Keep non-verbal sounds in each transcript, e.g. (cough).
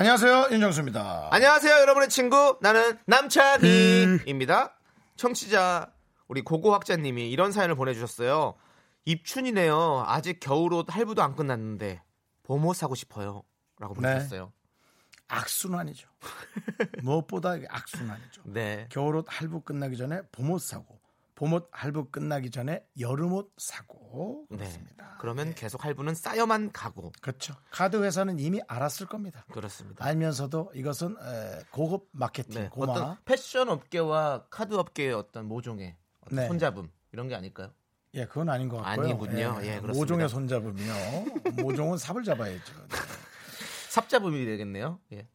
안녕하세요 윤정수입니다. 안녕하세요, 여러분의 친구. 나는 남창희입니다. 청취자, 우리 고고학자님이 이런 사연을 보내주셨어요. 입춘이네요. 아직 겨울옷 할부도 안 끝났는데, 봄옷 사고 싶어요. 라고 네. 보내주셨어요. 악순환이죠. 무엇보다 악순환이죠. 네. 겨울옷 할부 끝나기 전에 봄옷 사고, 봄옷 할부 끝나기 전에 여름옷 사고 네. 그렇습니다. 그러면 계속 할부는 쌓여만 가고. 그렇죠. 카드 회사는 이미 알았을 겁니다. 그렇습니다. 알면서도 이것은 에, 고급 마케팅, 네. 고마. 어떤 패션 업계와 카드 업계의 어떤 모종의 어떤 네. 손잡음. 이런 게 아닐까요? 예, 그건 아닌 것 같고요. 아니군요. 예, 그렇습니다. 모종의 손잡음이요. 모종은 삽을 잡아야죠. (laughs) 삽잡음이 되겠네요. 예.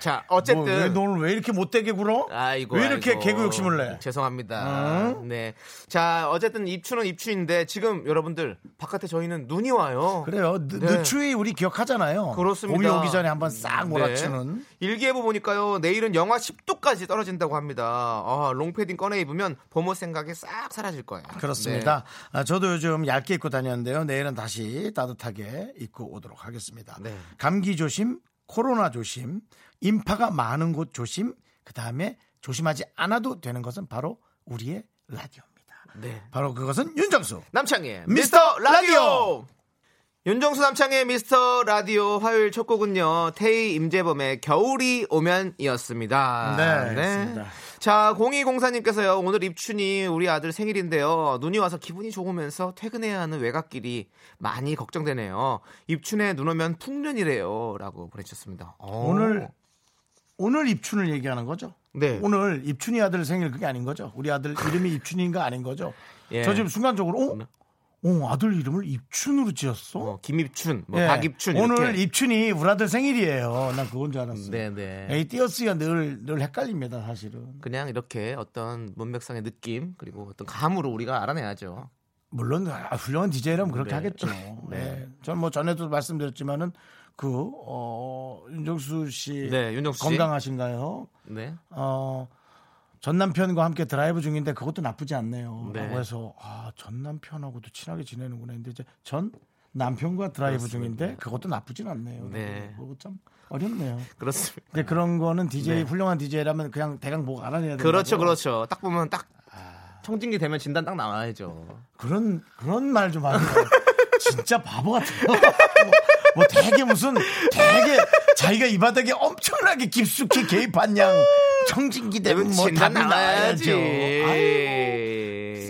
자, 뭐, 어쨌든. 왜 너는 왜 이렇게 못되게 굴어? 아이고, 왜 이렇게 아이고. 개그 욕심을 내? 죄송합니다. 어? 네. 자, 어쨌든 입추는 입추인데 지금 여러분들 바깥에 저희는 눈이 와요. 그래요. 늦, 네. 늦추위 우리 기억하잖아요. 그렇습니다. 봄이 오기 전에 한번 싹 몰아치는. 네. 일기예보 보니까요. 내일은 영하 10도까지 떨어진다고 합니다. 아, 롱패딩 꺼내 입으면 봄옷 생각이 싹 사라질 거예요. 그렇습니다. 아, 저도 요즘 얇게 입고 다녔는데요. 내일은 다시 따뜻하게 입고 오도록 하겠습니다. 네. 감기 조 심, 코로나 조심, 인파가 많은 곳 조심, 그 다음에 조심하지 않아도 되는 것은 바로 우리의 라디오입니다. 네. 바로 그것은 윤정수. 남창의 미스터 미스터 라디오. 윤정수 남창의 미스터 라디오 화요일 첫 곡은요. 테이 임재범의 겨울이 오면이었습니다. 네, 그렇습니다. 자, 0204님께서요. 오늘 입춘이 우리 아들 생일인데요. 눈이 와서 기분이 좋으면서 퇴근해야 하는 외갓길이 많이 걱정되네요. 입춘에 눈 오면 풍년이래요. 라고 보내주셨습니다. 어. 오늘 오늘 입춘을 얘기하는 거죠? 네. 오늘 입춘이 아들 생일 그게 아닌 거죠? 우리 아들 이름이 입춘인가 아닌 거죠? 예. 저 지금 순간적으로 어? 어, 아들 이름을 입춘으로 지었어? 어, 김입춘, 뭐 예. 박입춘. 오늘 이렇게. 입춘이 우리 아들 생일이에요. 난 그건 줄 알았어요. 네네. 에이 띄어쓰기가 늘, 늘 헷갈립니다, 사실은. 그냥 이렇게 어떤 문맥상의 느낌 그리고 어떤 감으로 우리가 알아내야죠. 물론 아, 훌륭한 DJ라면 그렇게 네. 하겠죠. (laughs) 네. 전 뭐 전에도 말씀드렸지만은 그, 어, 윤정수 씨. 네, 윤정수 씨. 건강하신가요? 네. 어, 전 남편과 함께 드라이브 중인데 그것도 나쁘지 않네요. 네. 라고 해서 아, 전 남편하고도 친하게 지내는구나 했는데 이제 전 남편과 드라이브 중인데 그것도 나쁘진 않네요. 네. 그거 참 어렵네요. 그렇습니다. 근데 그런 거는 DJ 네. 훌륭한 DJ라면 그냥 대강 뭐 알아내야 돼요. 그렇죠, 그렇죠. 딱 보면 딱 청진기 대면 진단 딱 나와야죠. 그런 그런 말 좀 하세요. (laughs) 진짜 바보 같아요. (laughs) 뭐, 뭐 되게 무슨 되게 자기가 이 바닥에 엄청나게 깊숙이 개입한 양 청진기 되면 뭐 진단 답이 나와야지. 나와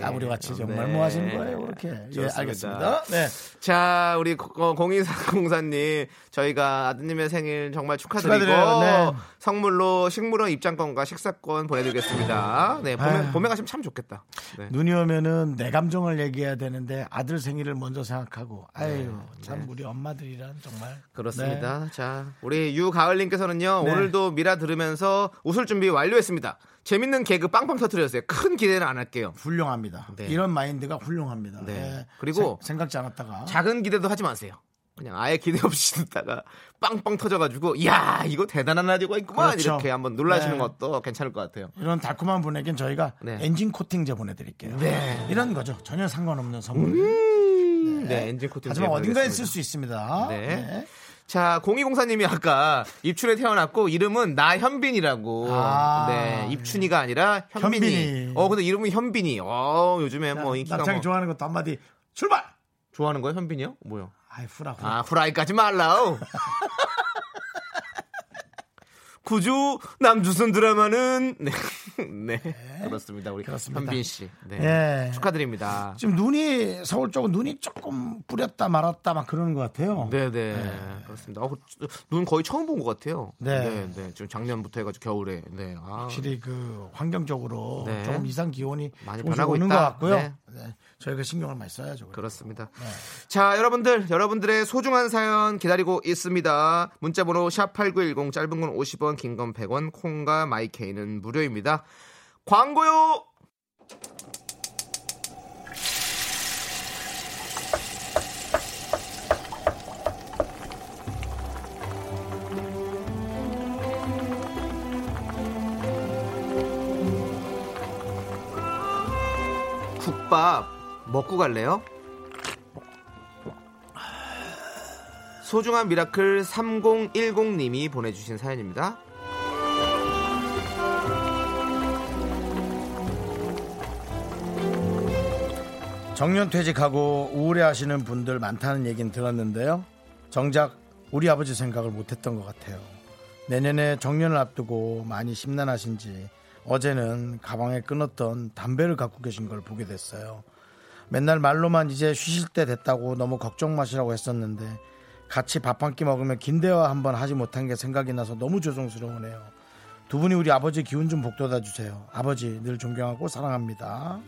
싸구려 같이 정말 네. 뭐 하시는 거예요, 그렇게. 예. 알겠습니다. 네. 자, 우리 어, 0240사님, 저희가 아드님의 생일 정말 축하드리고. 네. 선물로 식물원 입장권과 식사권 보내드리겠습니다. 네, 봄에. 봄에 가시면 참 좋겠다. 네. 눈이 오면은 내 감정을 얘기해야 되는데 아들 생일을 먼저 생각하고 아유 참 우리 엄마들이란 정말 그렇습니다. 자, 우리 유가을님께서는요, 네. 오늘도 미라 들으면서 웃을 준비 완료했습니다. 재밌는 개그 빵빵 터트렸어요. 큰 기대는 안 할게요. 훌륭합니다. 네. 이런 마인드가 훌륭합니다. 네. 예. 그리고 생- 생각지 않았다가 작은 기대도 하지 마세요. 그냥 아예 기대 없이 (laughs) 듣다가 빵빵 터져가지고, 이야, 이거 대단한 라디오가 있구만. 그렇죠. 이렇게 한번 놀라시는 네. 것도 괜찮을 것 같아요. 이런 달콤한 분에겐 저희가 네. 엔진 코팅제 보내드릴게요. 네. 이런 거죠. 전혀 상관없는 선물. 네, 엔진 코팅. 하지만 어딘가에. 쓸 수 있습니다. 네. 네. 자, 0204님이 아까 입춘에 태어났고 이름은 나현빈이라고. 아. 네, 입춘이가 아니라 현빈이. 현빈이. 어, 근데 이름은 현빈이. 어, 요즘에 뭐 인기가 남창이 뭐 좋아하는 것도 한마디 출발. 좋아하는 거예요, 현빈이요? 뭐요? 아이 후라 후라. 아, 후라이까지 말라오. (laughs) 구주 남주선 드라마는 (laughs) 네, 네, 그렇습니다. 우리 그렇습니다. 현빈 씨, 네, 예. 축하드립니다. 지금 눈이 서울 쪽은 눈이 조금 뿌렸다 말았다 막 그러는 것 같아요. 네, 네, 그렇습니다. 어, 그, 눈 거의 처음 본 것 같아요. 네. 네, 네. 지금 작년부터 해가지고 겨울에, 네, 아, 확실히 그 환경적으로 네. 조금 이상 기온이 많이 변하고 있다. 것 같고요. 네. 네. 저희가 신경을 많이 써야죠. 그렇습니다. 네. 자, 여러분들, 여러분들의 소중한 사연 기다리고 있습니다. 문자번호 샵8910 짧은 건 50원, 긴 건 100원, 콩과 마이케이는 무료입니다. 광고요! 국밥 먹고 갈래요? 소중한 미라클 3010님이 보내주신 사연입니다. 정년 퇴직하고 우울해하시는 분들 많다는 얘기는 들었는데요. 정작 우리 아버지 생각을 못했던 것 같아요. 내년에 정년을 앞두고 많이 심란하신지 어제는 가방에 끊었던 담배를 갖고 계신 걸 보게 됐어요. 맨날 말로만 이제 쉬실 때 됐다고 너무 걱정 마시라고 했었는데 같이 밥 한 끼 먹으면 긴 대화 한번 하지 못한 게 생각이 나서 너무 죄송스러우네요. 두 분이 우리 아버지 기운 좀 북돋아 주세요. 아버지 늘 존경하고 사랑합니다.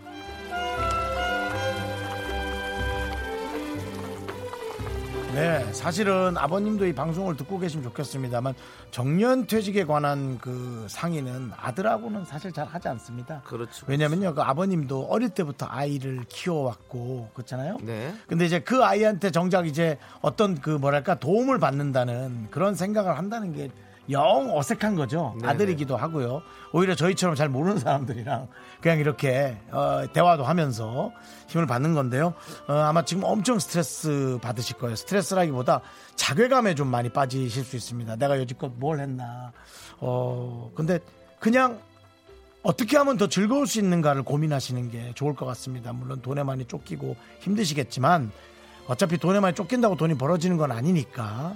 네, 사실은 아버님도 이 방송을 듣고 계시면 좋겠습니다만 정년 퇴직에 관한 그 상의는 아들하고는 사실 잘 하지 않습니다. 그렇죠. 왜냐면요, 그 아버님도 어릴 때부터 아이를 키워왔고 그렇잖아요. 네. 근데 이제 그 아이한테 정작 이제 어떤 그 뭐랄까 도움을 받는다는 그런 생각을 한다는 게 영 어색한 거죠. 네네. 아들이기도 하고요. 오히려 저희처럼 잘 모르는 사람들이랑 그냥 이렇게 어, 대화도 하면서 힘을 받는 건데요. 어, 아마 지금 엄청 스트레스 받으실 거예요. 스트레스라기보다 자괴감에 좀 많이 빠지실 수 있습니다. 내가 여지껏 뭘 했나. 어, 근데 그냥 어떻게 하면 더 즐거울 수 있는가를 고민하시는 게 좋을 것 같습니다. 물론 돈에 많이 쫓기고 힘드시겠지만 어차피 돈에 많이 쫓긴다고 돈이 벌어지는 건 아니니까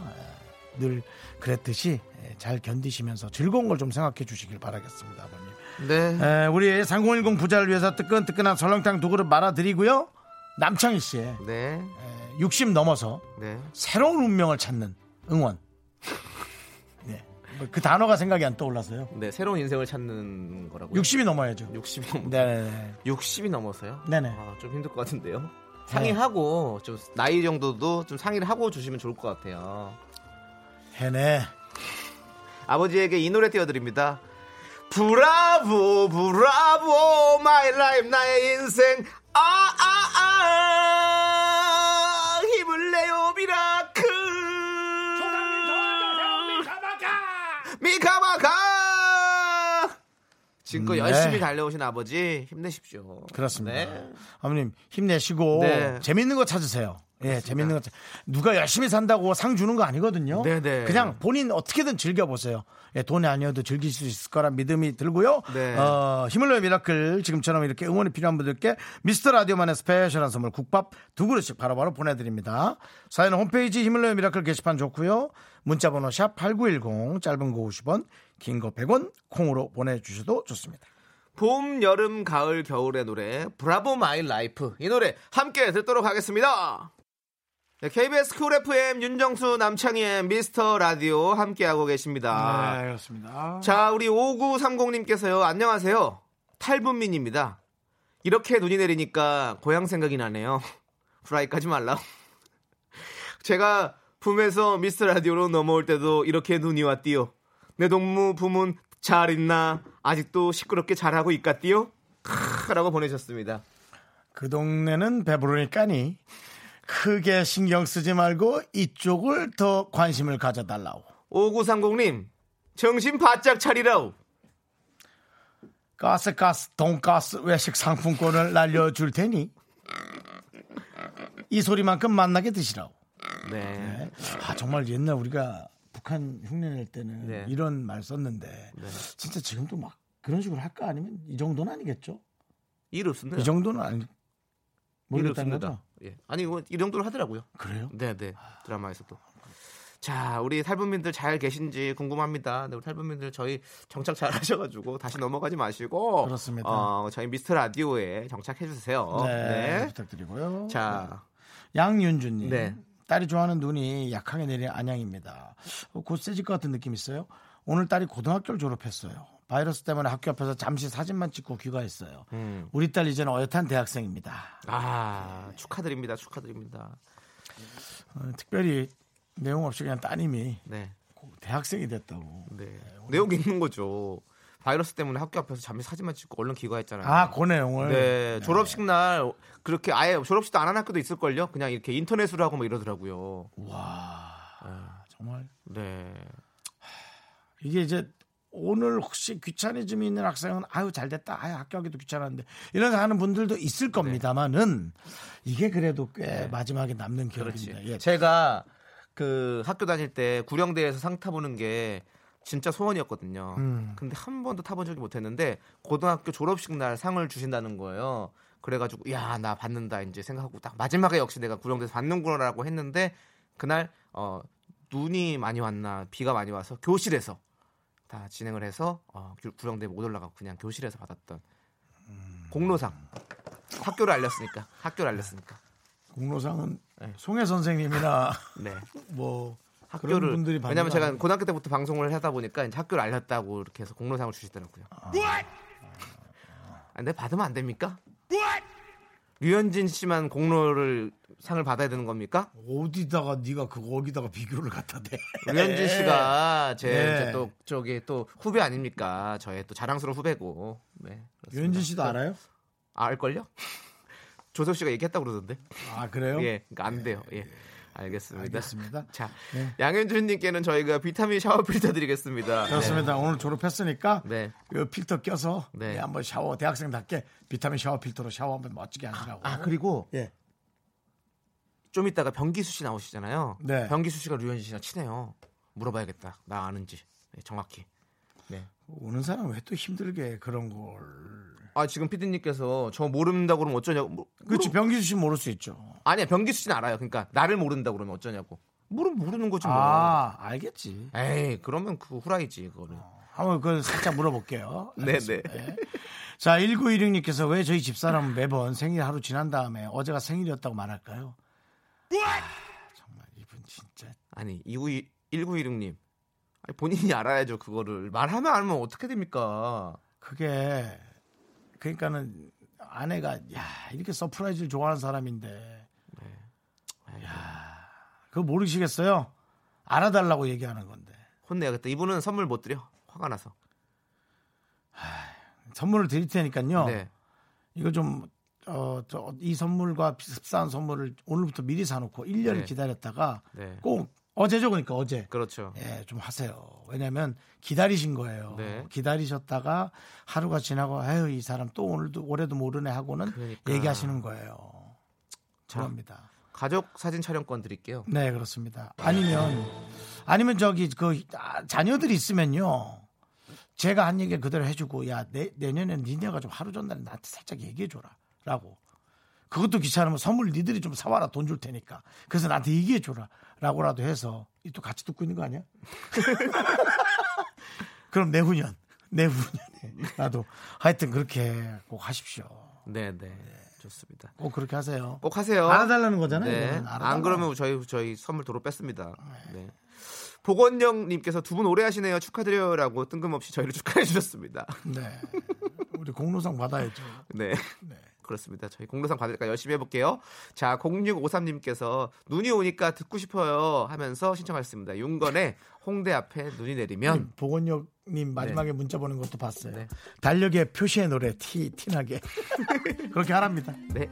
늘 그랬듯이 잘 견디시면서 즐거운 걸 좀 생각해 주시길 바라겠습니다, 아버님. 네. 에, 우리 3010 부자를 위해서 뜨끈뜨끈한 설렁탕 두 그릇 말아드리고요. 남창희 씨의 네. 에, 60 넘어서 네. 새로운 운명을 찾는 응원. 네. 뭐그 단어가 생각이 안 떠올라서요. 네. 새로운 인생을 찾는 거라고요. 60이 넘어야죠. 60이 넘 네네네. 60이 넘어서요? 네네. 아, 좀 힘들 것 같은데요. 상의하고 좀 나이 정도도 좀 상의를 하고 주시면 좋을 것 같아요. 해내. 아버지에게 이 노래 띄워드립니다. Bravo Bravo my life 나의 인생 아아아 힘을 내요 miracle 미카마카 지금껏 네. 열심히 달려오신 아버지 힘내십시오. 그렇습니다. 네. 아버님 힘내시고 네. 재밌는 거 찾으세요. 예, 재밌는 거 찾- 누가 열심히 산다고 상 주는 거 아니거든요. 네네. 그냥 본인 어떻게든 즐겨 보세요. 예, 돈이 아니어도 즐길 수 있을 거란 믿음이 들고요. 네. 어, 힘을 내요 miracle 지금처럼 이렇게 응원이 필요한 분들께 미스터 라디오만의 special한 선물 국밥 두 그릇씩 바로바로 보내드립니다. 사연은 홈페이지 힘을 내요 miracle 게시판 좋고요. 문자번호 샵 #8910 짧은 거 50원, 긴 거 100원 콩으로 보내주셔도 좋습니다. 봄, 여름, 가을, 겨울의 노래 Bravo My Life 이 노래 함께 듣도록 하겠습니다. 네, KBS Cool FM 윤정수 남창희의 미스터 라디오 함께하고 계십니다. 네, 그렇습니다. 자, 우리 5930님께서요. 안녕하세요. 탈북민입니다. 이렇게 눈이 내리니까 고향 생각이 나네요. (laughs) 후라이 까지 말라. (laughs) 제가 품에서 미스터 라디오로 넘어올 때도 이렇게 눈이 왔디요. 내 동무 부문 잘 있나? 아직도 시끄럽게 잘하고 있겠디요? 라고 보내셨습니다. 그 동네는 배부르니까니 크게 신경 쓰지 말고 이쪽을 더 관심을 가져달라고. 5930님, 정신 바짝 차리라우. 가스 가스 돈가스 외식 상품권을 날려줄 테니 이 소리만큼 만나게 드시라고. 네. 아 정말 옛날 우리가 북한 흉내 낼 때는 네. 이런 말 썼는데 진짜 지금도 막 그런 식으로 할까 아니면 이 정도는 아니겠죠? 일 없습니다. 이 정도는 아니 일 모르겠다는. 거죠? 예. 아니, 이 정도로 하더라고요. 그래요? 네네 드라마에서도 자 우리 탈북민들 잘 계신지 궁금합니다 네, 우리 탈북민들 저희 정착 잘 하셔가지고 다시 넘어가지 마시고 그렇습니다. 어, 저희 미스터 라디오에 정착해 주세요 네, 부탁드리고요. 자 양윤주님. 네. 딸이 좋아하는 눈이 약하게 내린 안양입니다. 어, 곧 세질 것 같은 느낌 있어요. 오늘 딸이 고등학교를 졸업했어요. 바이러스 때문에 학교 앞에서 잠시 사진만 찍고 귀가했어요. 음. 우리 딸 이제는 어엿한 대학생입니다. 아 축하드립니다. 축하드립니다. 어, 특별히 내용 없이 그냥 따님이 네. 대학생이 됐다고. 네. 내용 읽는 거죠. 바이러스 때문에 학교 앞에서 잠시 사진만 찍고 얼른 귀가했잖아요. 아, 그 내용을. 네, 졸업식 날 그렇게 아예 졸업식도 안 한 학교도 있을 걸요? 그냥 이렇게 인터넷으로 하고 뭐 이러더라고요. 와, 정말. 네. 이게 이제 오늘 혹시 귀차니즘이 있는 학생은 아유 잘 됐다 아유 학교 하기도 귀찮았는데 이런 하는 분들도 있을 겁니다만은 이게 그래도 꽤 마지막에 남는. 기억입니다. 예. 제가 그 학교 다닐 때 구령대에서 상 타보는 게 진짜 소원이었거든요. 음. 근데 한 번도 타본 적이 못했는데 고등학교 졸업식 날 상을 주신다는 거예요. 그래가지고 야 나 받는다 이제 생각하고 딱 마지막에 역시 내가 구령대에서 받는구나라고 했는데 그날 어 눈이 많이 왔나 비가 많이 와서 교실에서 다 진행을 해서 어, 구- 구령대 못 올라가고 그냥 교실에서 받았던 공로상 학교를 알렸으니까 학교를 알렸으니까 공로상은 네. 송혜 선생님이나 (laughs) 네 (laughs) 뭐 학교를 분들이 왜냐면 거 제가? 고등학교 때부터 방송을 하다 보니까 이제 학교를 알렸다고 이렇게 해서 공로상을 주시더라고요. 아, 근데 받으면 안 됩니까? 류현진 씨만 공로를 상을 받아야 되는 겁니까? 어디다가 네가 그거 어디다가 비교를 갖다 대. 류현진 씨가 제 네. 이제 또 저기 또 후배 아닙니까? 저의 또 자랑스러운 후배고. 네. 그렇습니다. 유현진 씨도 알아요? 아, 알걸요? (laughs) 조석 씨가 얘기했다고 그러던데. 아 그래요? 예, 그러니까 안 돼요. 예. 알겠습니다. 알겠습니다. (laughs) 자, 네. 양현준님께는 저희가 비타민 샤워 필터 드리겠습니다. 그렇습니다. 오늘 졸업했으니까 네. 이 필터 껴서 네. 예, 한번 샤워 대학생답게 비타민 샤워 필터로 샤워 한번 멋지게 하시라고. 아 그리고 예. 좀 이따가 변기수 씨 나오시잖아요. 네. 변기수 씨가 류현진 씨랑 친해요. 물어봐야겠다. 나 아는지 네, 정확히. 네. 오는 사람 왜 또 힘들게 그런 걸. 아 지금 피디님께서 저 모른다고 그러면 어쩌냐고. 뭐, 그렇지 변기수 씨 모를 수 있죠. 아니야 변기수 씨는 알아요. 그러니까 나를 모른다고 그러면 어쩌냐고. 모르 모르는 거지 뭐. 아 알겠지. 에이 그러면 그 후라이지 그거는. 한번 그 살짝 물어볼게요. 네네. (laughs) 알겠습니다. 예. 자 1916님께서 왜 저희 집사람은 매번 생일 하루 지난 다음에 어제가 생일이었다고 말할까요? 아, 정말 이분 진짜 아니 29 1916님. 본인이 알아야죠 그거를 말하면 알면 어떻게 됩니까? 그게 그러니까는 아내가 야 이렇게 surprise를 좋아하는 사람인데 야 그거 모르시겠어요? 알아달라고 얘기하는 건데 혼내야겠다. 이분은 선물 못 드려. 화가 나서. 선물을 드릴 테니까요. 네. 이거 좀 어, 저, 이 선물과 흡사한 선물을 오늘부터 미리 사놓고 1년을 네. 기다렸다가 네. 꼭 어제죠 그러니까 어제 그렇죠. 예, 좀 하세요. 왜냐면 기다리신 거예요. 네. 기다리셨다가 하루가 지나고 아유 이 사람 또 오늘도 올해도 모르네 하고는 그러니까. 얘기하시는 거예요. 자. 그럽니다. 가족 사진 촬영권 드릴게요. 네, 그렇습니다. 아니면 아니면 저기 그 아, 자녀들이 있으면요. 제가 한 얘기 그대로 해주고 야 내, 내년엔 니네가 좀 하루 전날에 나한테 살짝 얘기해 줘라라고. 그것도 귀찮으면 선물 니들이 좀 사와라 돈 줄 테니까. 그래서 나한테 얘기해 줘라 라고라도 해서 이또 같이 듣고 있는 거 아니야? (laughs) 그럼 내후년 내후년에 나도 하여튼 그렇게 꼭 하십시오. 네, 네. 좋습니다. 꼭 그렇게 하세요. 꼭 하세요. 알아달라는 거잖아요. 네. 안 그러면 저희 저희 선물 도로 뺐습니다. 네. 보건영님께서 두 분 오래 하시네요. 축하드려요라고 뜬금없이 저희를 (laughs) 축하해 주셨습니다. 네. 우리 공로상 받아야죠. 네. 그렇습니다. 저희 공로상 받을까 열심히 해볼게요. 자, 0653님께서 눈이 오니까 듣고 싶어요 하면서 신청하셨습니다. 윤건의 홍대 앞에 눈이 내리면 보건역님 마지막에 문자 보낸 것도 봤어요. 네. 달력의 표시의 노래 티 티나게 (laughs) 그렇게 하랍니다. 네.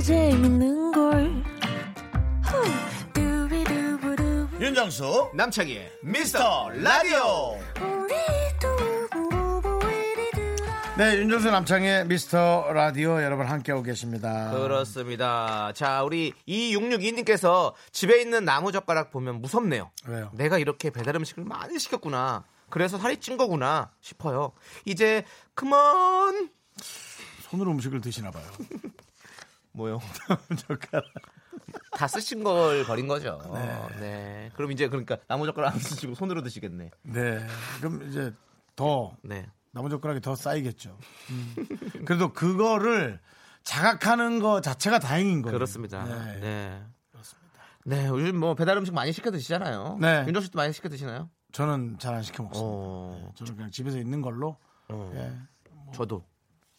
재밌는 걸. 윤정수 남창희의 미스터 라디오. 네, 윤정수 남창의 미스터 라디오 여러분 함께하고 계십니다. 그렇습니다. 자, 우리 2662님께서 집에 있는 나무 젓가락 보면 무섭네요. 왜요? 내가 이렇게 배달 음식을 많이 시켰구나. 그래서 살이 찐 거구나 싶어요. 이제 그만 손으로 음식을 드시나 봐요. (laughs) 뭐요? (laughs) 젓가락. 다 쓰신 걸 버린 거죠. 네. 그럼 이제 그러니까 나무 젓가락 안 쓰시고 손으로 드시겠네. 네. 그럼 이제 더 네. 나무 젓가락이 더 쌓이겠죠. 음. 그래도 그거를 자각하는 거 자체가 다행인 거예요. 그렇습니다. 네. 네. 그렇습니다. 네, 요즘 뭐 배달 음식 많이 시켜 드시잖아요. 네. 윤정 씨도 많이 시켜 드시나요? 저는 잘 안 시켜 먹습니다. 어. 네, 저는 그냥 집에서 있는 걸로 어. 예. 저도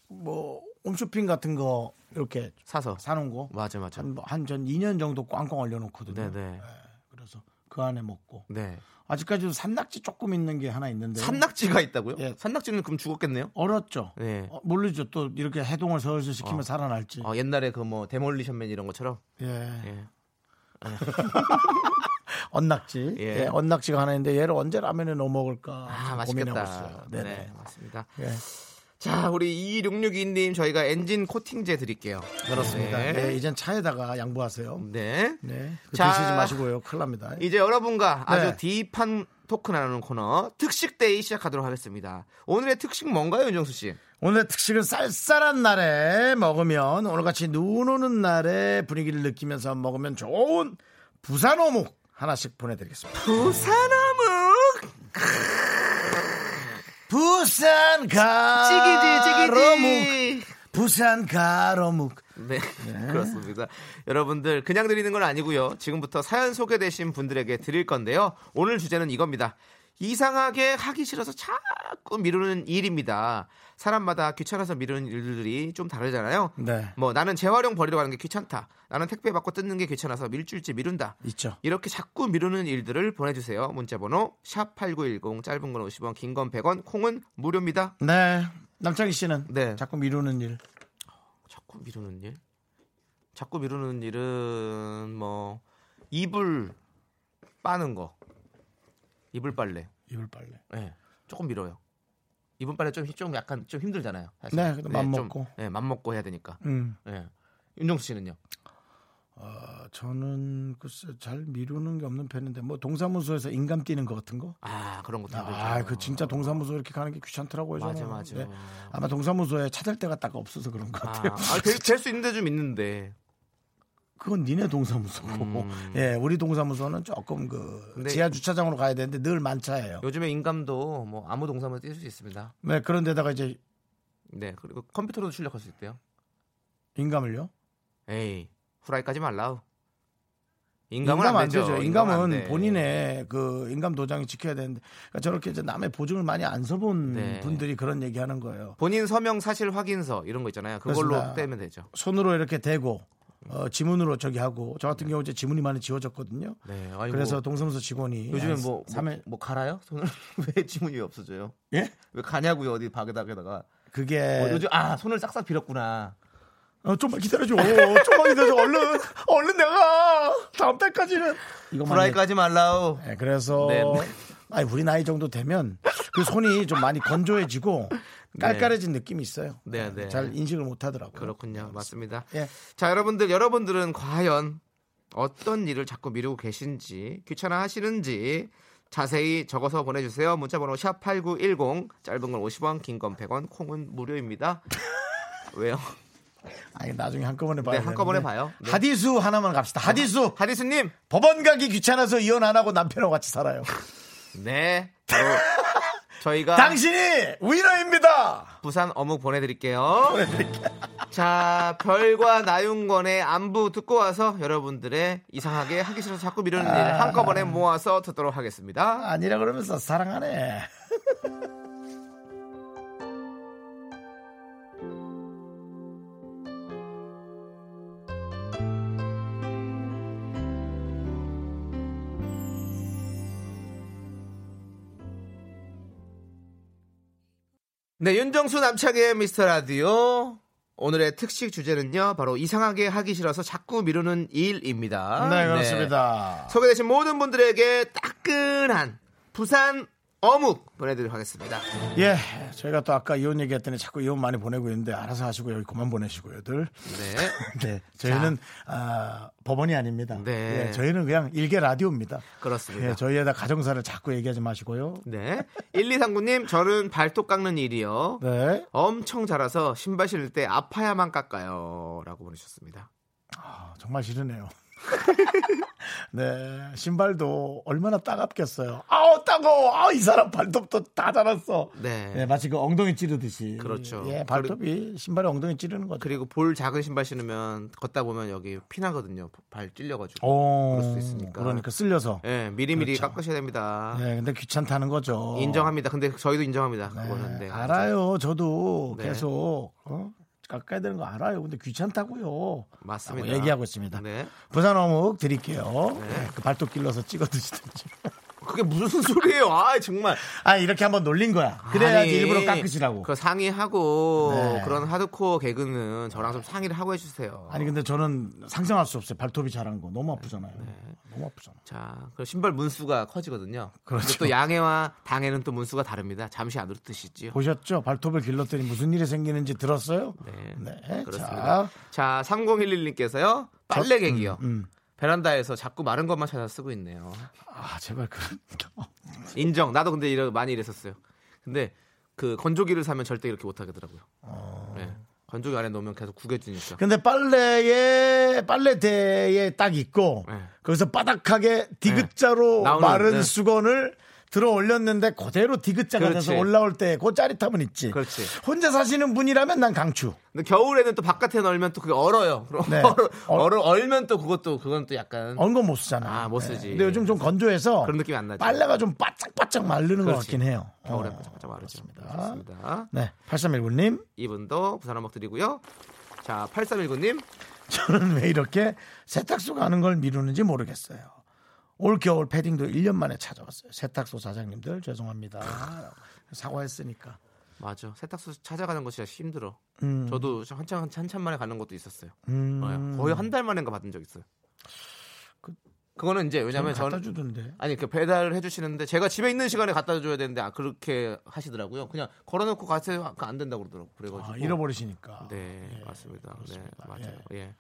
뭐 홈쇼핑 같은 거 이렇게 사서. 사놓은 거 맞아, 맞아. 한전 2년 정도 꽝꽝 얼려놓거든요. 네, 네. 그래서 그 안에 먹고 네. 아직까지도 산낙지 조금 있는 게 하나 있는데 산낙지가 있다고요? 예. 산낙지는 그럼 죽었겠네요? 얼었죠. 네. 어, 모르죠. 또 이렇게 해동을 슬슬 시키면 어. 살아날지. 어, 옛날에 그 뭐 데몰리션맨 이런 것처럼. 예. 예. (laughs) 언낙지. 예. 예. 언낙지가 하나 있는데 얘를 언제 라면에 넣어 먹을까 아, 고민하고. 있어요. 네네. 네, 맞습니다. 예. 자, 우리 2662님 저희가 엔진 코팅제 드릴게요. 그렇습니다. 네. 예, 이젠 차에다가 양보하세요. 네. 네. 그 자, 드시지 마시고요. 큰일 납니다. 이제 여러분과 네. 아주 딥한 토크 나누는 코너 특식데이 시작하도록 하겠습니다. 오늘의 특식 뭔가요, 윤정수 씨? 오늘 특식은 쌀쌀한 날에 먹으면 오늘같이 눈 오는 날에 분위기를 느끼면서 먹으면 좋은 부산 어묵 하나씩 보내드리겠습니다. 부산어묵 부산 가로묵. 부산 가로묵 네, (laughs) 그렇습니다. 여러분들 그냥 드리는 건 아니고요. 지금부터 사연 소개되신 분들에게 드릴 건데요. 오늘 주제는 이겁니다. 이상하게 하기 싫어서 자꾸 미루는 일입니다. 사람마다 귀찮아서 미루는 일들이 좀 다르잖아요. 네 뭐 나는 재활용 버리러 가는 게 귀찮다. 나는 택배 받고 뜯는 게 귀찮아서 밀줄지 미룬다. 있죠. 이렇게 자꾸 미루는 일들을 보내주세요. 문자번호 샵 #8910 짧은 건 50원, 긴 건 100원, 콩은 무료입니다. 네 남창희 씨는 네. 자꾸 미루는 일 자꾸 미루는 일? 자꾸 미루는 일은 뭐 이불 빠는 거, 이불 빨래. 이불 빨래. 네, 조금 미뤄요. 이불 빨래 좀, 좀 약간 좀 힘들잖아요. 사실. 네, 근데 맘 좀, 먹고. 네, 맘 먹고 해야 되니까. 음. 네. 윤정수 씨는요? 어, 저는 글쎄 잘 미루는 게 없는 편인데 뭐 동사무소에서 인감 뛰는 거 같은 거. 아 그런 것도 힘들죠. 아, 그 진짜 동사무소 이렇게 가는 게 귀찮더라고요. 맞아. 맞아. 네. 아마 동사무소에 찾을 데가 딱 없어서 그런 것 아, 같아요. 될수 (laughs) 있는데 좀 있는데. 그건 니네 동사무소고. 음. 예, 우리 동사무소는 조금 그 지하 주차장으로 가야 되는데 늘 만차예요. 요즘에 인감도 뭐 아무 동사무소 뛸수 있습니다. 네, 그런 데다가 이제 네, 그리고 컴퓨터로도 출력할 수 있대요. 인감을요? 에이, 후라이까지 말라우. 인감은 인감 안안 되죠. 되죠. 인감은 돼. 본인의 그 인감 도장이 지켜야 되는데 그러니까 저렇게 이제 남의 보증을 많이 안 서본 네. 분들이 그런 얘기하는 거예요. 본인 서명 사실 확인서 이런 거 있잖아요. 그걸로. 떼면 되죠. 손으로 이렇게 대고 어, 지문으로 저기 하고 저 같은 경우 이제 지문이 많이 지워졌거든요. 네. 아이고, 그래서 동사무소 직원이 요즘에 한 뭐, 삼 뭐, 회- 뭐 갈아요? 손을 (laughs) 왜 지문이 없어져요? 예? 왜 가냐고요? 어디 바닥에다가. 그게 어, 요즘 아 손을 싹싹 빌었구나. 어, 좀만 기다려줘. 좀만 기다려줘. 얼른 얼른 내가 다음 달까지는 이거만 후라이까지 말라우. 네, 그래서 네, 네. 아니 우리 나이 정도 되면 그 손이 좀 많이 건조해지고 깔깔해진 느낌이 있어요. 네, 네. 잘 인식을 못 하더라고요. 그렇군요. 맞습니다. 예. 자, 여러분들, 여러분들은 과연 어떤 일을 자꾸 미루고 계신지, 귀찮아 하시는지 자세히 적어서 보내주세요. 문자번호 샵 8910, 짧은 건 50원, 긴 건 100원, 콩은 무료입니다. (laughs) 왜요? 아니 나중에 한꺼번에 봐야 네, 한꺼번에. 봐요. 네. 하디수 하나만 갑시다. 하디수 하디스님, 법원 가기 귀찮아서 이혼 안 하고 남편하고 같이 살아요. 네. 바로 저희가 당신이 위너입니다. 부산 어묵 보내드릴게요. 자, 별과 나윤권의 안부 듣고 와서 여러분들의 이상하게 하기 싫어서 자꾸 미루는 일 한꺼번에 모아서 듣도록 하겠습니다. 아니라 그러면서 사랑하네. 네, 윤정수 남창의 미스터 라디오. 오늘의 특식 주제는요, 바로 이상하게 하기 싫어서 자꾸 미루는 일입니다. 네 그렇습니다. 소개되신 모든 분들에게 따끈한 부산 어묵 보내드리도록 하겠습니다. 예, 저희가 또 아까 이혼 얘기했더니 자꾸 이혼 많이 보내고 있는데 알아서 하시고 여기 그만 보내시고요 들. 네. (laughs) 네, 저희는 아, 법원이 아닙니다. 네. 예, 저희는 그냥 일개 라디오입니다. 그렇습니다. 예, 저희에다 가정사를 자꾸 얘기하지 마시고요. 네. 1239님, 저는 발톱 깎는 일이요. 네, 엄청 자라서 신발 신을 때 아파야만 깎아요. 라고 보내주셨습니다. 아, 정말 싫으네요. (laughs) 네, 신발도 얼마나 따갑겠어요. 아우 따가워. 아, 이 사람 발톱도 다 자랐어. 네. 네, 마치 그 엉덩이 찌르듯이. 그렇죠. 예, 발톱이 신발에 엉덩이 찌르는 거죠. 그리고 볼 작은 신발 신으면 걷다 보면 여기 피나거든요. 발 찔려가지고. 오, 그럴 수 있으니까. 그러니까 쓸려서. 예, 미리미리 그렇죠. 깎으셔야 됩니다. 네, 근데 귀찮다는 거죠. 인정합니다. 근데 저희도 인정합니다. 네, 그거는. 네, 알아요. 저도 네. 계속 어? 깎아야 되는 거 알아요. 근데 귀찮다고요. 맞습니다. 얘기하고 있습니다. 네. 부산 어묵 드릴게요. 네. 네, 그 발톱 길러서 찍어 드시든지. (laughs) 그게 무슨 소리예요? 아, 정말. 아 이렇게 한번 놀린 거야. 그래야지 아니, 일부러 깎으시라고. 그 상의하고 네. 그런 하드코어 개그는 저랑 좀 상의를 하고 해주세요. 아니 근데 저는 상상할 수 없어요. 발톱이 자란 거 너무 아프잖아요. 너무 아프잖아. 자, 그 신발 문수가 커지거든요. 그렇죠. 또 양해와 당해는 또 문수가 다릅니다. 잠시 안으로 뜨시지요. 보셨죠? 발톱을 길렀더니 무슨 일이 생기는지 들었어요? 네. 네. 그렇습니다. 자, 자, 3011님께서요. 빨래개기요. 음. 베란다에서 자꾸 마른 것만 찾아 쓰고 있네요. 아 제발 그 (laughs) 인정. 나도 근데 이러, 많이 이랬었어요. 근데 그 건조기를 사면 절대 이렇게 못 하겠더라고요. 어. 네. 건조기 안에 넣으면 계속 구겨지니까. 근데 빨래에 빨래대에 딱 있고 네. 거기서 바닥하게 디귿자로 나오는, 마른 네. 수건을 들어 올렸는데 그대로 디귿자가 그렇지. 돼서 올라올 때 그 짜릿함은 있지. 그렇지. 혼자 사시는 분이라면 난 강추. 근데 겨울에는 또 바깥에 널면 또 그게 얼어요. 그럼 네. 얼- 얼어, 얼면 또 그것도 그건 또 약간 언건 못 쓰잖아. 아, 못 쓰지. 근데 요즘 좀 건조해서 그런 느낌이 안 나죠. 빨래가 좀 바짝바짝 마르는 것 그렇지. 같긴 해요. 겨울에 어, 바짝바짝 마르죠. 그렇습니다. 네, 8319님. 이분도 부산 한번 드리고요. 자, 8319님. 저는 왜 이렇게 세탁소 가는 걸 미루는지 모르겠어요. 올 겨울 패딩도 1년 만에 찾아왔어요. 세탁소 사장님들 죄송합니다. 사과했으니까. 맞아. 세탁소 찾아가는 거 진짜 힘들어. 음, 저도 한참 한참 만에 가는 것도 있었어요. 음, 네, 거의 한 달 만인가 받은 적 있어요. 그- 그거는 이제 왜냐면 저는 주던데. 아니 그 배달을 해주시는데 제가 집에 있는 시간에 갖다 줘야 되는데 아, 그렇게 하시더라고요. 그냥 걸어놓고 가세요. 안 된다고 그러더라고. 그래가지고 아, 잃어버리시니까. 네 예, 맞습니다. 네 그렇습니다. 맞아요. 예.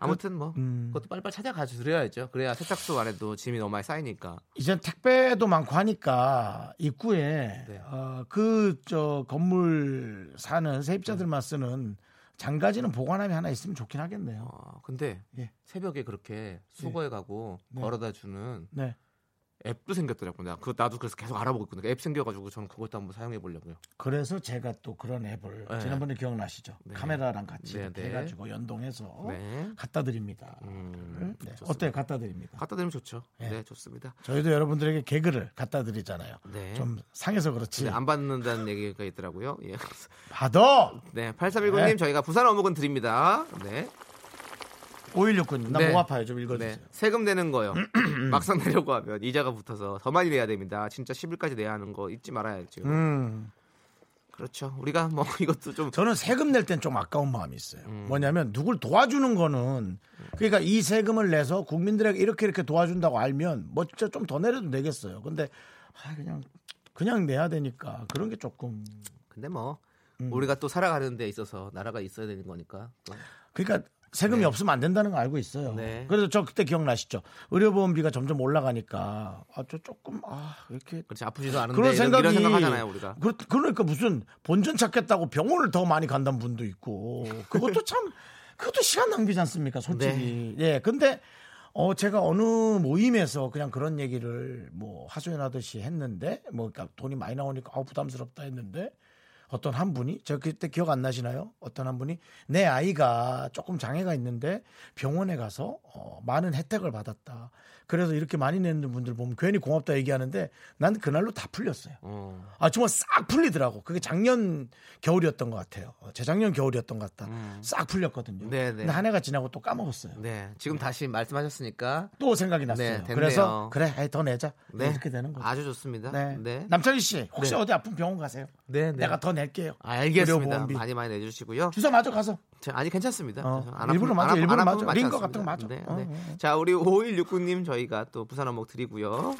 아무튼 뭐 음. 그것도 빨리빨리 찾아가 주셔야죠. 그래야 세탁소 안에도 짐이 너무 많이 쌓이니까. 이제 택배도 많고 하니까 입구에 네. 어, 그저 건물 사는 세입자들만 쓰는 장가지는 보관함이 하나 있으면 좋긴 하겠네요. 어, 근데 예. 새벽에 그렇게 수거해 가고 네. 걸어다 주는 네. 앱도 생겼더라고요. 나그 나도 그래서 계속 알아보고 있거든요. 앱 생겨가지고 저는 그것도 한번 사용해 보려고요. 그래서 제가 또 그런 앱을 네. 지난번에 기억나시죠? 네. 카메라랑 같이 네, 네. 해가지고 연동해서 네. 갖다 드립니다. 음, 네. 어때요? 갖다 드립니다. 갖다 드리면 좋죠. 네. 네, 좋습니다. 저희도 여러분들에게 개그를 갖다 드리잖아요. 네. 좀 상해서 그렇지. 안 받는다는 얘기가 있더라고요. 예. 받아! 네, 8319님 네. 저희가 부산 어묵은 드립니다. 네. 5169님, 네. 나목 아파요. 좀 읽어주세요. 네. 세금 내는 거요. (clears throat) 막상 내려고 하면 이자가 붙어서 더 많이 내야 됩니다. 진짜 10일까지 내야 하는 거 잊지 말아야죠. 음. 그렇죠. 우리가 뭐 (laughs) 이것도 좀 저는 세금 낼 땐 좀 아까운 마음이 있어요. 음. 뭐냐면 누굴 도와주는 거는 그러니까 이 세금을 내서 국민들에게 이렇게 이렇게 도와준다고 알면 뭐 진짜 좀 더 내려도 내겠어요. 근데 아, 그냥 그냥 내야 되니까 그런 게 조금 근데 뭐 음. 우리가 또 살아가는 데 있어서 나라가 있어야 되는 거니까. 또. 그러니까 세금이 네. 없으면 안 된다는 거 알고 있어요. 네. 그래서 저 그때 기억나시죠? 의료보험비가 점점 올라가니까 아 저 조금 아 이렇게 그렇지 아프지도 않은데 그런 생각이 이런 생각하잖아요 우리가. 그, 그러니까 무슨 본전 찾겠다고 병원을 더 많이 간다는 분도 있고 그것도 참 (laughs) 그것도 시간 낭비지 않습니까 솔직히 예 근데 어 제가 어느 모임에서 그냥 그런 얘기를 뭐 하소연하듯이 했는데 뭐 그러니까 돈이 많이 나오니까 아 부담스럽다 했는데 어떤 한 분이 제가 그때 기억 안 나시나요? 어떤 한 분이 내 아이가 조금 장애가 있는데 병원에 가서 어, 많은 혜택을 받았다. 그래서 이렇게 많이 내는 분들 보면 괜히 고맙다 얘기하는데 난 그날로 다 풀렸어요. 어. 아 정말 싹 풀리더라고. 그게 작년 겨울이었던 것 같아요. 어, 재작년 겨울이었던 것 같다. 싹 풀렸거든요. 음. 네네. 근데 한 해가 지나고 또 까먹었어요. 네, 지금 다시 말씀하셨으니까 또 생각이 났어요. 네. 그래서 그래, 아이, 더 내자. 네, 이렇게 되는 거죠. 아주 좋습니다. 네. 네, 남창희 씨, 혹시 네. 어디 아픈 병원 가세요? 네, 네. 내가 더 낼게요. 알겠습니다. 의료보험비. 많이 많이 내주시고요. 주사 맞아 가서. 자, 아니 괜찮습니다. 어, 안 일부러 맞아, 일부러 안 맞아. 링거. 같은 거 맞아. 네, 어, 네. 자, 우리 5169님 저희 가 또 부산 어묵 드리고요.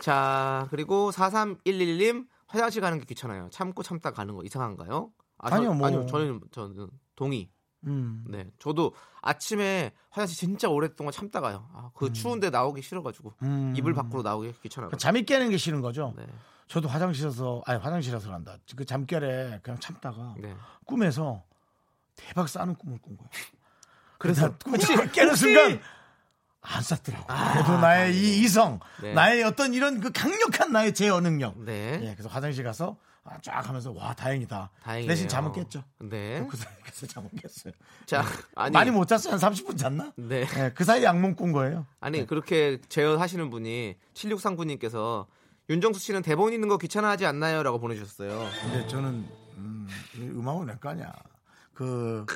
자, 그리고 4311님 화장실 가는 게 귀찮아요. 참고 참다 가는 거 이상한가요? 아, 저- 아니요, 뭐. 아니요, 저는 저는 동의. 음. 네, 저도 아침에 화장실 진짜 오랫동안 참다 가요. 아, 그 추운데 나오기 싫어가지고 음. 이불 밖으로 나오기 귀찮아요. 그 잠이 깨는 게 싫은 거죠. 네, 저도 화장실에서 아니 화장실에서 간다. 그 잠결에 그냥 참다가 네. 꿈에서 대박 싸는 꿈을 꾼 거예요. 그래서 꿈이 깨는 순간 안 쌌더라고. 그래도 나의 이 이성, 아, 네. 나의 어떤 이런 그 강력한 나의 제어 능력. 네, 예, 그래서 화장실 가서 아, 쫙 하면서 와 다행이다. 다행이에요. 대신 잠은 깼죠. 네, 그 사이에서 잠은 깼어요. 자, 아니, 많이 못 잤어요. 한 30분 잤나? 네. 예, 그 사이에 악몽 꾼 거예요. 아니 그렇게 제어하시는 분이 7639님께서 윤정수 씨는 대본 있는 거 귀찮아하지 않나요?라고 보내주셨어요. 근데 저는 음, 이 음악은 내거 아니야. 그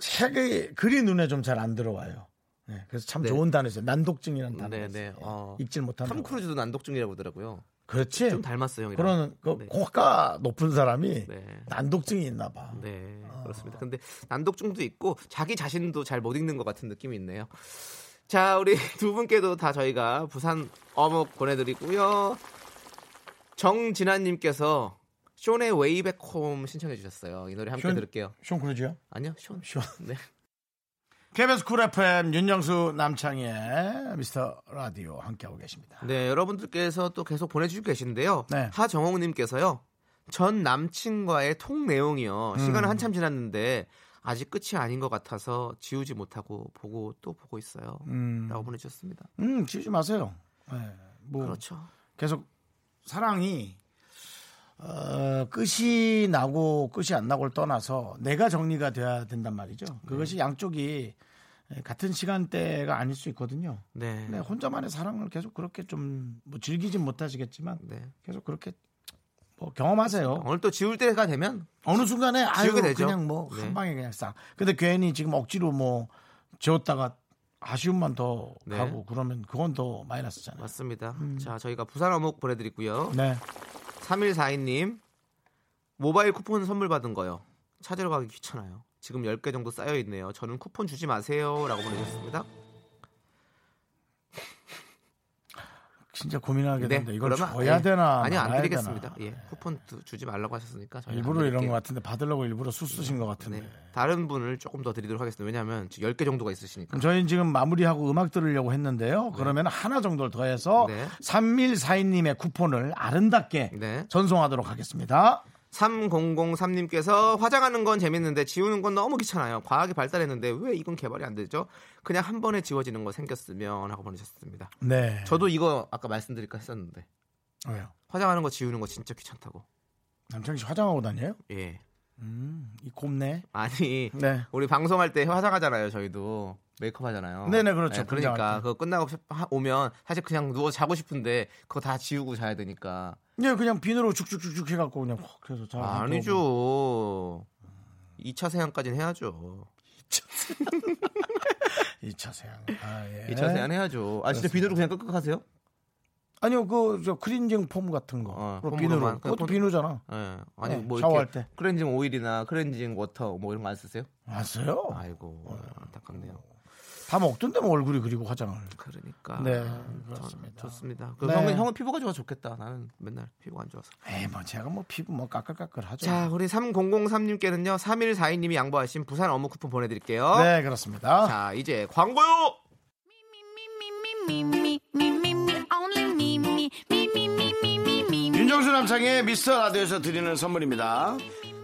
책의 글이 눈에 좀 잘 안 들어와요. 네, 그래서 참 네. 좋은 단어죠. 난독증이라는 단어. 네, 네. 어. 읽질 못한다. 탐 크루즈도 난독증이라고 하더라고요. 그렇지. 좀 닮았어요, 형이랑. 그런 그 네. 고가 높은 사람이 네. 난독증이 있나 봐. 네, 그렇습니다. 근데 난독증도 있고 자기 자신도 잘 못 읽는 것 같은 느낌이 있네요. 자, 우리 (laughs) 두 분께도 다 저희가 부산 어묵 보내드리고요. 정진아님께서 숀의 Way Back Home 신청해 주셨어요. 이 노래 함께 숀- 들을게요. 쇼 크루즈요? 아니요, 숀. 숀. 네. KBS Cool FM 윤정수 남창희의 미스터 라디오 함께하고 계십니다. 네, 여러분들께서 또 계속 보내주시고 계신데요. 네. 하정홍님께서요. 전 남친과의 통 내용이요. 시간은 한참 지났는데 아직 끝이 아닌 것 같아서 지우지 못하고 보고 또 보고 있어요. 음, 라고 보내주셨습니다. 음 지우지 마세요. 네, 뭐 그렇죠. 계속 사랑이 어, 끝이 나고 끝이 안 나고를 떠나서 내가 정리가 돼야 된단 말이죠. 그것이 양쪽이 같은 시간대가 아닐 수 있거든요. 네. 네, 혼자만의 사랑을 계속 그렇게 좀 뭐 즐기진 못하시겠지만 네. 계속 그렇게 뭐 경험하세요. 오늘 또 지울 때가 되면 어느 순간에 아유 되죠. 그냥 뭐한 네. 방에 그냥 싹. 근데 괜히 지금 억지로 뭐 지웠다가 아쉬움만 더 네. 가고 그러면 그건 더 마이너스잖아요. 맞습니다. 자, 저희가 부산 어묵 보내드리고요. 네. 3142님 모바일 쿠폰 선물 받은 거요. 찾으러 가기 귀찮아요. 지금 10개 정도 쌓여 있네요. 저는 쿠폰 주지 마세요. 라고 보내주셨습니다. 진짜 고민하게 네, 된다. 이걸 그러면 줘야 예. 되나? 아니요, 안 드리겠습니다. 되나? 예, 쿠폰 두- 주지 말라고 하셨으니까 일부러 안 이런. 것 같은데 받으려고 일부러 수 쓰신 것 같은데. 네. 다른 분을 조금 더 드리도록 하겠습니다. 왜냐하면 지금 10개 정도가 있으시니까. 저희는 지금 마무리하고 음악 들으려고 했는데요. 그러면 하나 정도를 더해서 네. 3142님의 쿠폰을 아름답게 네. 전송하도록 하겠습니다. 3003님께서 화장하는 건 재밌는데 지우는 건 너무 귀찮아요. 과학이 발달했는데 왜 이건 개발이 안 되죠? 그냥 한 번에 지워지는 거 생겼으면 하고 보내셨습니다. 네. 저도 이거 아까 말씀드릴까 했었는데 왜요? 화장하는 거 지우는 거 진짜 귀찮다고. 남창희 씨 화장하고 다녀요? 예. 음, 이 곱네. 아니 네. 우리 방송할 때 화장하잖아요. 저희도 메이크업 하잖아요. 네네, 그렇죠. 그러니까 분장할 때. 그거 끝나고 하- 오면 사실 그냥 누워 자고 싶은데 그거 다 지우고 자야 되니까. 네, 그냥 비누로 쭉쭉쭉쭉 해갖고 그냥 확 그래서 자. 아, 아니죠. 2차 세안까지는 해야죠. 2차 세안. (laughs) 아, 예. 2차 세안 해야죠. 아 진짜 비누로 그냥 끄끄 하세요? 아니요, 그, 저, cleansing foam 같은 거. 어. 비누로. 그것도 그냥 비누잖아. 예. 아니 네, 뭐 샤워할 때. cleansing oil이나 cleansing water 뭐 이런 거 안 쓰세요? 왔어요? 아이고 안타깝네요. 다 먹던데 뭐 얼굴이 그리고 화장을. 그러니까. 네, 그렇습니다. 좋습니다. 그 네. 형은, 형은 피부가 좋아 좋겠다. 나는 맨날 피부가 안 좋아서. 에이 뭐 제가 뭐 피부 뭐 까끌까끌하죠. 자, 우리 3003님께는요. 3142님이 양보하신 부산 어묵 쿠폰 보내 드릴게요. 네, 그렇습니다. 자, 이제 광고요. 윤정수 남창의 미스터 라디오에서 드리는 선물입니다.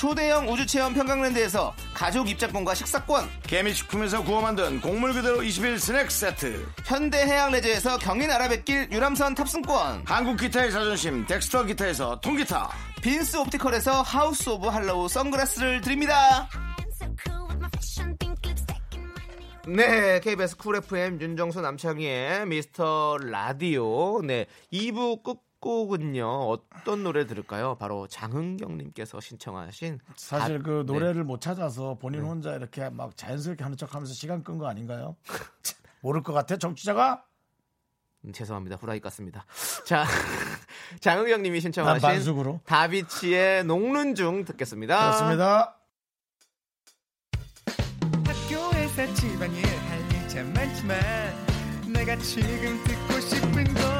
초대형 우주체험 평강랜드에서 가족 입장권과 식사권. 개미식품에서 구워 만든 곡물 그대로 21 스낵 세트, 현대해양레저에서 경인 아라뱃길 유람선 탑승권. 한국 기타의 자존심 덱스터 기타에서 통기타, 빈스 옵티컬에서 하우스 오브 할로우 선글라스를 드립니다. 네, KBS Cool FM 윤정수 남창희의 미스터 라디오. 네, 2부 끝 곡은요. 어떤 노래 들을까요? 바로 장은경님께서 신청하신 사실 가- 그 네. 노래를 못 찾아서 본인 혼자 이렇게 막 자연스럽게 하는 척하면서 시간 끈 거 아닌가요? (laughs) 모를 것 같아 정치자가 음, 죄송합니다. 후라이 같습니다. 자, (laughs) 장은경 님이 난 신청하신 다비치의 녹는 중 듣겠습니다. 그렇습니다. 학교에서 집안일 할일참 많지만 내가 지금 듣고 싶은 건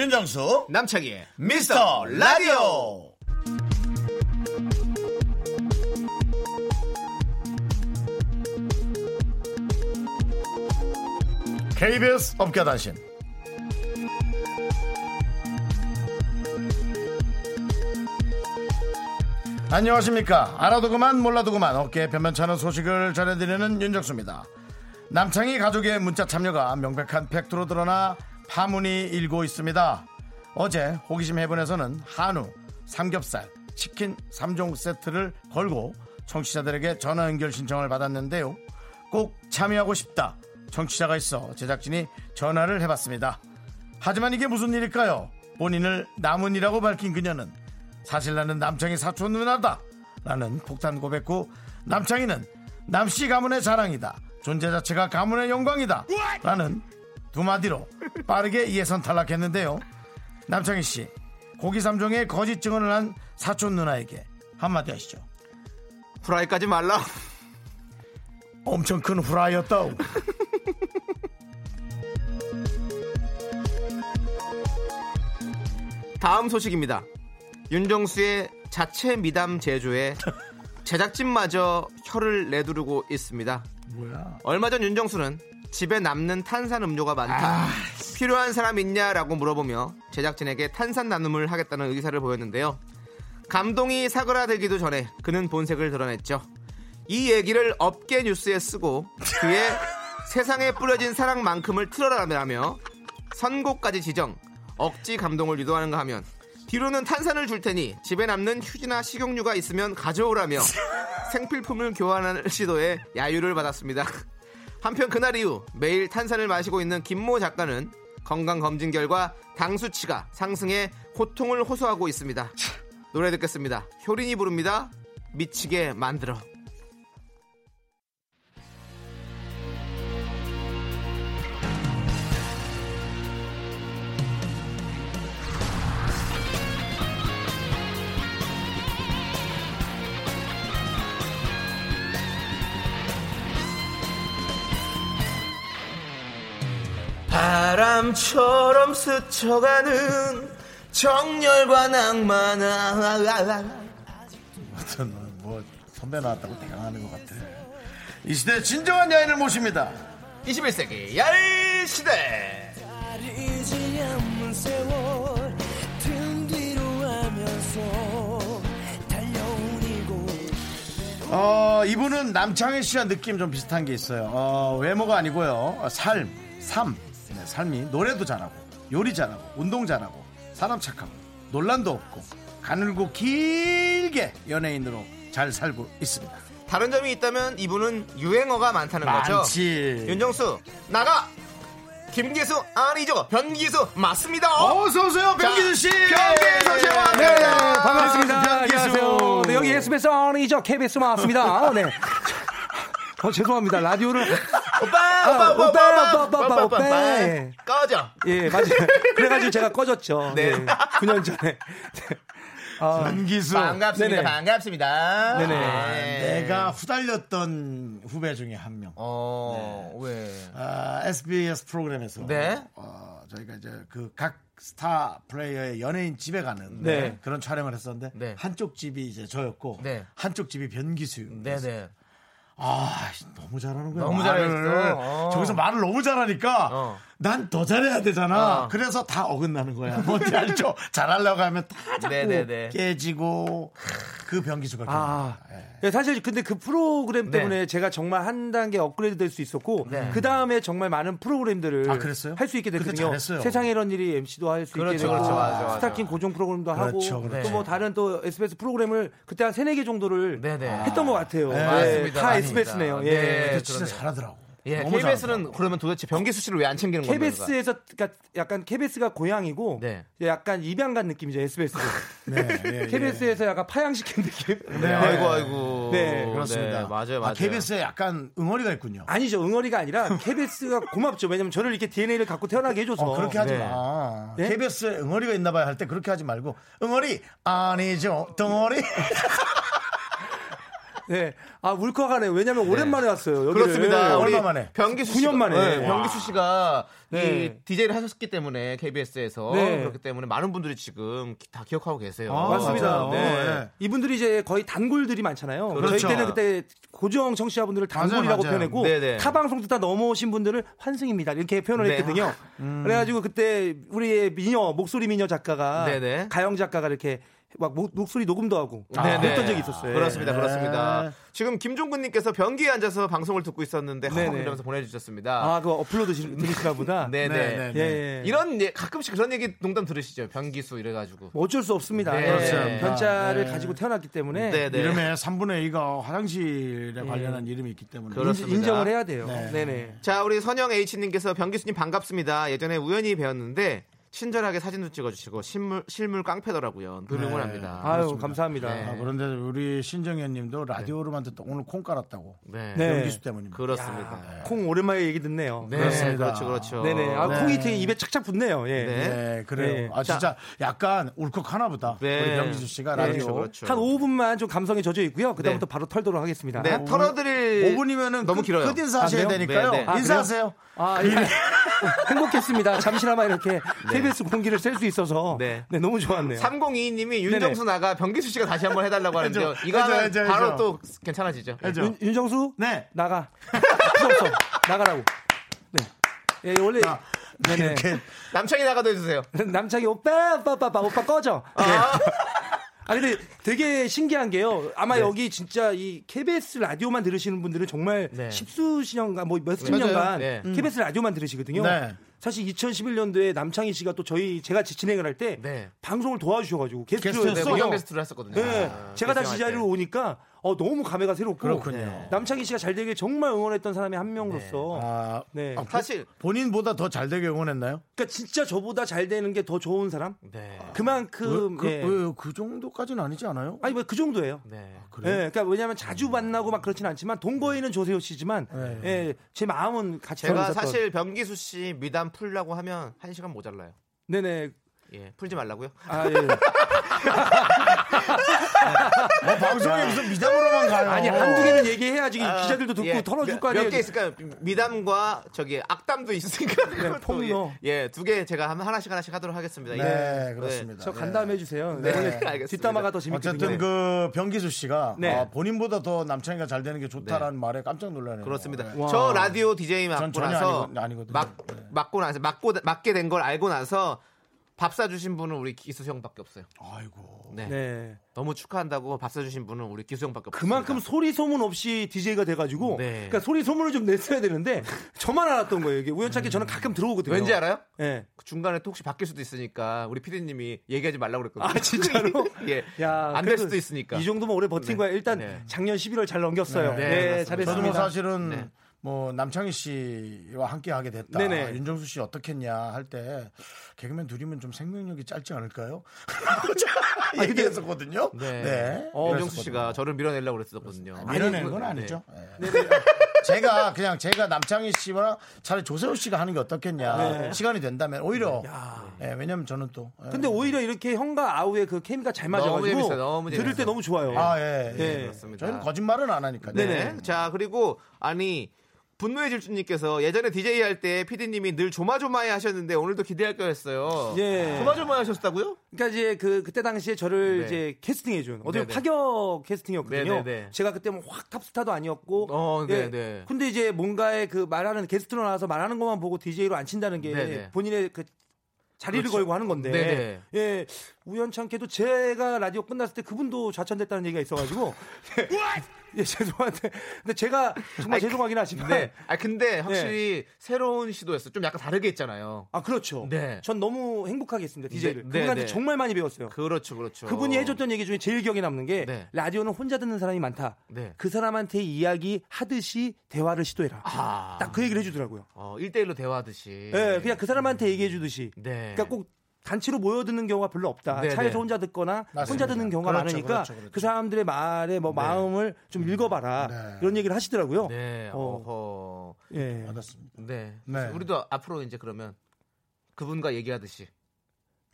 윤정수 남창희의 미스터 라디오. KBS 업계단신. 안녕하십니까? 알아도 그만 몰라도 그만 어깨에 변변찮은 소식을 전해드리는 윤정수입니다. 남창희 가족의 문자 참여가 명백한 팩트로 드러나 파문이 일고 있습니다. 어제 호기심 해본에서는 한우, 삼겹살, 치킨 3종 세트를 걸고 청취자들에게 전화 연결 신청을 받았는데요. 꼭 참여하고 싶다. 청취자가 있어 제작진이 전화를 해봤습니다. 하지만 이게 무슨 일일까요? 본인을 남은이라고 밝힌 그녀는 사실 나는 남창희 사촌 누나다. 라는 폭탄 고백 후 남창희는 남씨 가문의 자랑이다. 존재 자체가 가문의 영광이다. 라는 두 마디로 빠르게 예선 탈락했는데요. 남창희 씨, 고기 3종의 거짓 증언을 한 사촌 누나에게 한마디 하시죠. 후라이까지 말라. 엄청 큰 후라이였다. 다음 소식입니다. 윤정수의 자체 미담 제조에 제작진마저 혀를 내두르고 있습니다. 뭐야? 얼마 전 윤정수는 집에 남는 탄산 음료가 많다. 필요한 사람 있냐라고 물어보며 제작진에게 탄산 나눔을 하겠다는 의사를 보였는데요. 감동이 사그라들기도 전에 그는 본색을 드러냈죠. 이 얘기를 업계 뉴스에 쓰고 그의 (laughs) 세상에 뿌려진 사랑만큼을 틀어라라며 선곡까지 지정 억지 감동을 유도하는가 하면 뒤로는 탄산을 줄 테니 집에 남는 휴지나 식용유가 있으면 가져오라며 (laughs) 생필품을 교환하는 시도에 야유를 받았습니다. 한편 그날 이후 매일 탄산을 마시고 있는 김모 작가는 건강 검진 결과 당 수치가 상승해 고통을 호소하고 있습니다. 노래 듣겠습니다. 효린이 부릅니다. 미치게 만들어. 바람처럼 스쳐가는 정열과 낭만 아무튼 뭐 선배 나왔다고 대강하는 것 같아. 이 시대 진정한 여인을 모십니다. 21세기 야일 시대 어, 이분은 남창희 씨와 느낌 좀 비슷한 게 있어요. 어, 외모가 아니고요. 어, 삶, 삶. 네, 삶이 노래도 잘하고, 요리 잘하고, 운동 잘하고, 사람 착하고, 논란도 없고, 가늘고 길게 연예인으로 잘 살고 있습니다. 다른 점이 있다면 이분은 유행어가 많다는 거죠 많지. 윤정수 나가 김기수 아니죠 변기수 맞습니다 어서 오세요, 변기수 씨! 변기수 씨 네, 왔습니다. 반갑습니다. 변기수. 안녕하세요. 네, 여기 SBS 아니죠? KBS 맞습니다. 네. (laughs) 어, 죄송합니다. 라디오를. 오빠 아, 오빠 오빠 오빠, 오빠 오빠, 오빠. 꺼져 예, 맞아요. 그래가지고 제가 꺼졌죠. 네. 네. 9년 전에. 네. 아, 변기수. 반갑습니다 네네. 반갑습니다 네네. 네. 내가 후달렸던 후배 중에 한 명. 어왜 아, SBS 프로그램에서 네. 어, 저희가 이제 그 각 스타 플레이어의 연예인 집에 가는 네. 그런 촬영을 했었는데 네. 한쪽 집이 이제 저였고 네. 한쪽 집이 변기수. 네네 아 너무 잘하는 거야. 너무. 잘했어. 어. 저기서 말을 너무 잘하니까 어. 난 더 잘해야 되잖아. 어. 그래서 다 어긋나는 거야. 뭔지 알죠? (laughs) 잘하려고 하면 다 자꾸 네네네. 깨지고 그 변기수가 아. 예, 사실 근데 그 프로그램 네. 때문에 제가 정말 한 단계 업그레이드 될 수 있었고 그 다음에 정말 많은 프로그램들을 아, 그랬어요? 할수 있게 됐거든요. 세상에 이런 일이 MC도 할수 있게 그렇죠, 되고 그렇죠. 맞아, 맞아. 스타킹 고정 프로그램도 하고 그렇죠, 그렇죠. 또뭐 다른 또 SBS 프로그램을 그때 한 세네 개 정도를 네네. 했던 것 같아요. 네, 예, 맞습니다, 다. SBS네요. 예. 네. 근데 진짜. 잘하더라고. 예, KBS는 그러면 도대체 변기수 씨를 왜 안 챙기는 겁니까? KBS에서 그러니까 약간 KBS가 고향이고 네. 약간 입양 간 느낌이죠 SBS도. 네, 예, 예. KBS에서 약간 파양시킨 느낌. 네. 아이고 아이고. 네, 그렇습니다. 네, 맞아요, 맞아요. 아, KBS에 약간 응어리가 있군요. 아니죠 응어리가 아니라 KBS가 고맙죠. 왜냐면 저를 이렇게 DNA를 갖고 태어나게 해줘서. 어, 그렇게 하지 네. 마. 네? KBS에 응어리가 있나 봐야 할때 그렇게 하지 말고 응어리 아니죠 덩어리 (laughs) 네. 아 울컥하네. 요 왜냐면 오랜만에 왔어요. 여기를. 그렇습니다. 우리 얼마 만에? 변기수 9년 씨가, 만에. 네, 변기수 씨가 네. 이 DJ를 하셨기 때문에 KBS에서 네. 그렇기 때문에 많은 분들이 지금 기- 다 기억하고 계세요. 아, 맞습니다. 맞아요. 네. 네. 이분들이 이제 거의 단골들이 많잖아요. 그렇죠. 저희 때는 그때 고정 청취자분들을 단골이라고 맞아요. 표현했고 네네. 타 방송 듣다 넘어오신 분들을 환승입니다. 이렇게 표현을 네. 했거든요. (laughs) 그래가지고 그때 우리의 미녀 목소리 미녀 작가가. 가영 작가가 이렇게 막 목, 목소리 녹음도 하고 네네. 그랬던 적이 있었어요. 그렇습니다, 네. 그렇습니다. 지금 김종근님께서 변기에 앉아서 방송을 듣고 있었는데 허 네네. 이러면서 보내주셨습니다. 아, 그 업로드 시- 들으시나 보다. 네네. (laughs) 네, 네, 예, 예. 이런 예, 가끔씩 그런 얘기 농담 들으시죠? 변기수 이래가지고. 뭐 어쩔 수 없습니다. 네. 예, 그렇습니다. 변자를 네. 가지고 태어났기 때문에 네네. 이름에 3분의 2가 화장실에 관련한 이름이 있기 때문에 네. 그렇습니다. 인정을 해야 돼요. 네. 네. 네 자, 우리 선영 H님께서 변기수님 반갑습니다. 예전에 우연히 배웠는데 친절하게 사진도 찍어주시고 실물 실물 깡패더라고요. 늘 응원합니다. 아유, 감사합니다. 네. 아, 그런데 우리 신정현 님도 라디오로만 듣다 오늘 콩 깔았다고. 네. 네. 변기수 때문입니다. 그렇습니다. 콩 오랜만에 얘기 듣네요. 네, 그렇습니다. 그렇죠, 그렇죠. 네네. 아, 네. 콩이 되게 입에 착착 붙네요. 예. 네. 네, 그래요. 네. 아, 진짜 약간 울컥하나 보다. 네. 우리 변기수 씨가 네. 라디오. 그렇죠, 그렇죠. 한 5분만 좀 감성에 젖어 있고요. 그다음부터 네. 바로 털도록 하겠습니다. 네, 털어드릴 5분이면 너무 길어요. 끝 인사 하셔야 아? 되니까요. 네, 네. 아, 인사하세요. 아, 예. 행복했습니다. 잠시나마 이렇게 KBS 공기를 쐴 수 있어서 네. 네. 너무 좋았네요. 3022님이 윤정수 나가 변기수 씨가 다시 한번 해달라고 하는데요. 해줘, 이거 하면 해줘, 해줘, 바로. 또 괜찮아지죠. 해줘. 윤, 윤정수 네. 나가. 없어. 나가라고. 네. 예, 원래 아, 네네. 남창이 나가도 해주세요. (laughs) 남창이 오빠 오빠 오빠 오빠, 꺼져. 네. 아 근데 되게 신기한 게요. 아마 네. 여기 진짜 이 KBS 라디오만 들으시는 분들은 정말 네. 십수십 년간 뭐 몇십. 년간 네. KBS 라디오만 들으시거든요. 네. 사실 2011년도에 남창희 씨가 또 저희 제가 진행을 할때 네. 방송을 도와주셔가지고 게스트로 게스트였어요? 네, 게스트를 했었거든요. 네, 아, 제가 다시 자리로 때. 오니까 어, 너무 감회가 새롭고 그렇군요. 남창희 씨가 잘 되길 정말 응원했던 사람의 한 명으로서 아, 네. 아, 사실 본인보다 더 잘 되게 응원했나요? 그러니까 진짜 저보다 잘 되는 게 더 좋은 사람 네. 그만큼 그, 예. 그, 그 정도까지는 아니지 않아요? 아니 뭐 그 정도예요. 네. 그래요? 예, 그러니까 왜냐하면 자주 만나고 막 그렇진 않지만 동거인은 조세호 씨지만 네. 예, 제 마음은 같이 제가 사실 변기수 씨 미담 풀려고 하면 한 시간 모자라요. 네네 예, 풀지 말라고요. 아 예. 어, (laughs) 방송에 무슨 미담으로만 가요. 아니 한두 개는 얘기해야지 기자들도 듣고 예, 털어줄 거 아니에요. 몇 개 있을까요? 미담과 저기 악담도 있으니까. (laughs) 그것도 폭로. 예, 예, 두 개 제가 한- 하나씩 하나씩 하도록 하겠습니다. 네, 예. 그렇습니다. 저 네. 간담해 주세요. 네, 원래 (laughs) 알겠습니다. 뒷담화가 더 재밌거든요. 어쨌든 그 변기수 씨가 네. 아, 본인보다 더 남창이가 잘 되는 게 좋다라는 말에 깜짝 놀라네요. 그렇습니다. 네. 와. 저 라디오 DJ 전 맡고 전혀 나서 아니거- 아니거든요. 막 네. 맡고 나서 맡고 맡게 된 걸 알고 나서 밥 사주신 분은 우리 기수 형밖에 없어요. 아이고. 네. 네. 너무 축하한다고 밥 사주신 분은 우리 기수 형밖에 없어요. 그만큼 소리 소문 없이 DJ가 돼가지고 네. 그러니까 소리 소문을 좀 냈어야 되는데 (laughs) 저만 알았던 거예요. 이게 우연찮게 저는 가끔 들어오거든요. 왠지 알아요? 예. 그 중간에 또 혹시 바뀔 수도 있으니까 우리 피디님이 얘기하지 말라고 그랬거든요. 아 진짜로? (laughs) 예. 야, 안될 그래도 수도 있으니까. 이 정도면 오래 버틴 거야. 일단 네. 작년 11월 잘 넘겼어요. 네, 네, 그렇습니다. 저도 뭐 잘했습니다. 사실은 네. 뭐 남창희 씨와 함께 하게 됐다. 네네. 윤정수 씨 어떻겠냐 할 때 개그맨 둘이면 좀 생명력이 짧지 않을까요? (laughs) 얘기했었거든요. 네. 네. 어, 윤정수. 씨가 저를 밀어내려고 그랬었거든요. 밀어내는 건 네. 아니죠. 네. (laughs) 제가 그냥 제가 남창희 씨와 차라리 조세호 씨가 하는 게 어떻겠냐 시간이 된다면 오히려 예, 왜냐면 저는 또 예. 근데 오히려 이렇게 형과 아우의 그 케미가 잘 너무 맞아가지고 재밌어요. 너무 들을 때 재밌어요. 너무 좋아요. 아 예, 예. 네. 그렇습니다. 저희는 거짓말은 안 하니까. 네. 자, 그리고 아니 분노의 질주님께서 예전에 DJ 할 때 PD님이 늘 조마조마해 하셨는데 오늘도 기대할 거였어요. 예. 조마조마해 하셨다고요? 그러니까 이제 그 그때 당시에 저를 네. 이제 캐스팅해 준 어떻게 네네. 파격 캐스팅이었거든요. 네네네. 제가 그때 뭐 확 탑스타도 아니었고. 어, 예. 네네. 근데 이제 뭔가의 그 말하는 게스트로 나와서 말하는 것만 보고 DJ로 안 친다는 게 네네. 본인의 그 자리를 그렇죠. 걸고 하는 건데. 네네. 예. 우연찮게도 제가 라디오 끝났을 때 그분도 좌천됐다는 얘기가 있어가지고 (laughs) (laughs) 예, 죄송한데 근데 제가 정말 아니, 죄송하긴 하지만 네. 아 근데 확실히 새로운 시도였어. 좀 약간 다르게 했잖아요. 아 그렇죠. 네. 전 너무 행복하게 했습니다 DJ를. 네, 네, 그분한테 네. 정말 많이 배웠어요. 그렇죠, 그렇죠. 그분이 해줬던 얘기 중에 제일 기억에 남는 게 네. 라디오는 혼자 듣는 사람이 많다. 네. 그 사람한테 이야기 하듯이 대화를 시도해라. 아. 딱 그 얘기를 해주더라고요. 어, 1대1로 대화하듯이. 예, 그냥 그 사람한테 얘기해 주듯이. 네. 그러니까 꼭 단체로 모여 듣는 경우가 별로 없다. 네, 차에서 네. 혼자 듣거나 맞습니다. 혼자 듣는 경우가 그렇죠, 많으니까 그렇죠, 그렇죠. 그 사람들의 말에 뭐 마음을 좀 읽어봐라 네. 이런 얘기를 하시더라고요. 네. 어. 어허. 예. 받았습니다. 네. 네. 우리도 앞으로 이제 그러면 그분과 얘기하듯이.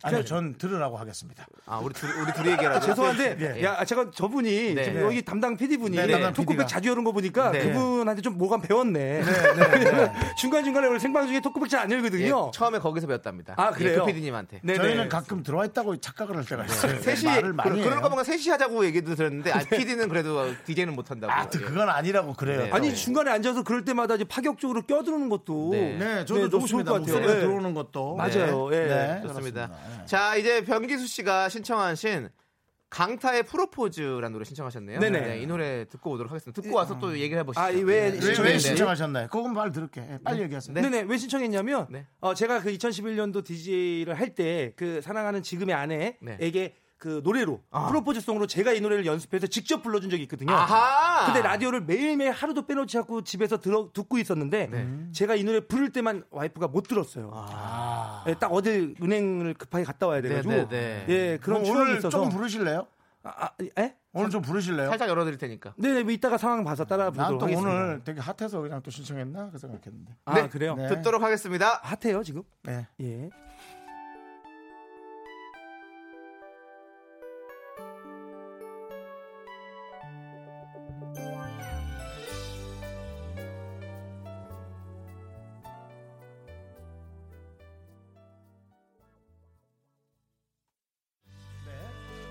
아니요, 전 들으라고 하겠습니다. 아, 우리 둘이, 우리 둘이 얘기하라고. 죄송한데, 예. 야, 제가 저분이 네. 지금 여기 담당 PD분이 네, 담당 토크백. 자주 여는 거 보니까 네. 그분한테 좀 뭐가 배웠네. (laughs) 중간중간에 원래 생방 중에 토크백 잘안 예, 열거든요. 처음에 거기서 배웠답니다. 아, 그래요? 그 PD님한테. 네네. 저희는 가끔 들어와 있다고 착각을 할 때가 있어요. 셋이 말을 많이 거 보면 셋이 하자고 얘기도 들었는데 아, PD는 그래도 DJ는 못 한다고. 아, 또 그건 아니라고 그래요. 네. 아니 네. 중간에 앉아서 그럴 때마다 이제 파격적으로 껴드는 것도 네. 네, 저도 네, 너무 좋을 좋습니다. 것 같아요. 네. 들어오는 것도. 맞아요. 예. 네, 좋습니다. 네. 자, 이제 변기수 씨가 신청하신 강타의 프로포즈라는 노래 신청하셨네요. 네네. 네, 이 노래 듣고 오도록 하겠습니다. 듣고 와서 또 얘기를 해보시죠. 아, 이왜 네. 왜? 왜 네. 신청하셨나요? 그건 말 들을게. 예, 빨리 얘기하세요. 네. 네왜 신청했냐면 네. 어, 제가 그 2011년도 DJ를 할 때 그 사랑하는 지금의 네. 아내에게 그 노래로 프로포즈송으로 제가 이 노래를 연습해서 직접 불러준 적이 있거든요. 아하! 근데 라디오를 매일매일 하루도 빼놓지 않고 집에서 들어, 듣고 있었는데 네. 제가 이 노래 부를 때만 와이프가 못 들었어요. 예, 딱 어디 은행을 급하게 갔다 와야 돼가지고 네, 네, 네. 예 그런 추억이 오늘 있어서 조금 부르실래요? 아, 아, 예? 오늘 좀 부르실래요? 살짝 열어드릴 테니까. 네네 뭐 이따가 상황 봐서 따라 난 부르도록 또 하겠습니다. 오늘 되게 핫해서 그냥 또 신청했나 그 생각했는데. 아 네. 그래요? 네. 듣도록 하겠습니다. 핫해요 지금? 네. 예.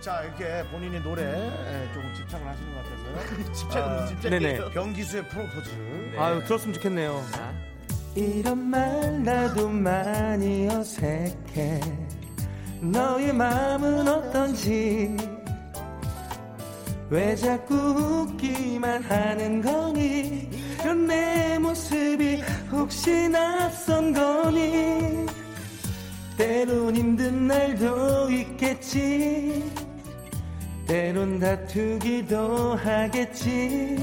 자 이렇게 본인이 노래에 조금 집착을 하시는 것 같아서요. (laughs) 집착은 집착. 네네. 병기수의 프로포즈. 아유 들었으면 좋겠네요. 자, 이런 말 나도 많이 어색해 너의 마음은 어떤지 왜 자꾸 웃기만 하는 거니 이런 내 모습이 혹시 낯선 거니 때론 힘든 날도 있겠지 때론 다투기도 하겠지.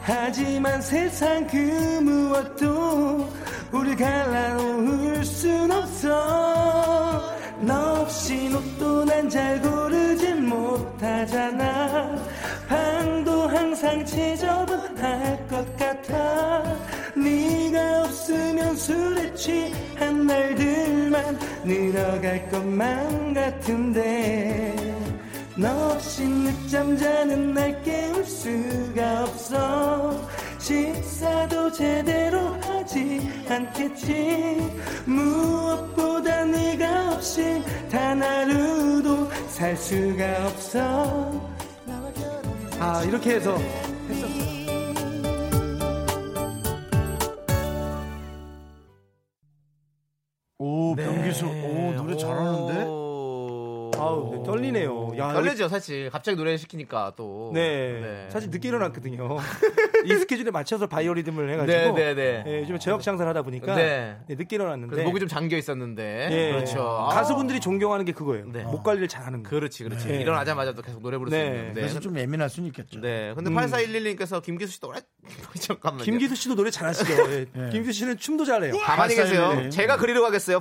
하지만 세상 그 무엇도 우릴 갈라놓을 순 없어. 너 없인 옷도 난 잘 고르질 못하잖아. 방도 항상 지저분할 것 같아. 네가 없으면 술에 취한 날들만 늘어갈 것만 같은데 너 없이 늦잠 자는 날 깨울 수가 없어. 식사도 제대로 하지 않겠지. 무엇보다 네가 없이 단 하루도 살 수가 없어. 아 이렇게 해서 오 병기수. 오 노래 잘하는데. 오. 아우 네, 떨리네요 야, 떨리죠, 사실. 갑자기 노래 시키니까 또. 네. 사실 늦게 일어났거든요. 이 스케줄에 맞춰서 바이오리듬을 해가지고. 네, 네, 네. 예, 요즘에 저역 장사를 하다 보니까. 네. 네, 늦게 일어났는데. 목이 좀 잠겨 있었는데. 예. 그렇죠. 아. 가수분들이 존경하는 게 그거예요. 네. 목 관리를 잘하는 거. 그렇지, 그렇지. 네. 일어나자마자도 계속 노래 부를 수 네. 있는. 네. 그래서 좀 예민할 수는 있겠죠. 네. 음. 근데 8411님께서 김기수 씨 노래 (laughs) 잠깐만요. 김기수 씨도 노래 잘하시죠. (laughs) 예. 김기수 씨는 춤도 잘해요. 가만히 계세요. 8411. 제가 그리러 가겠어요. 5,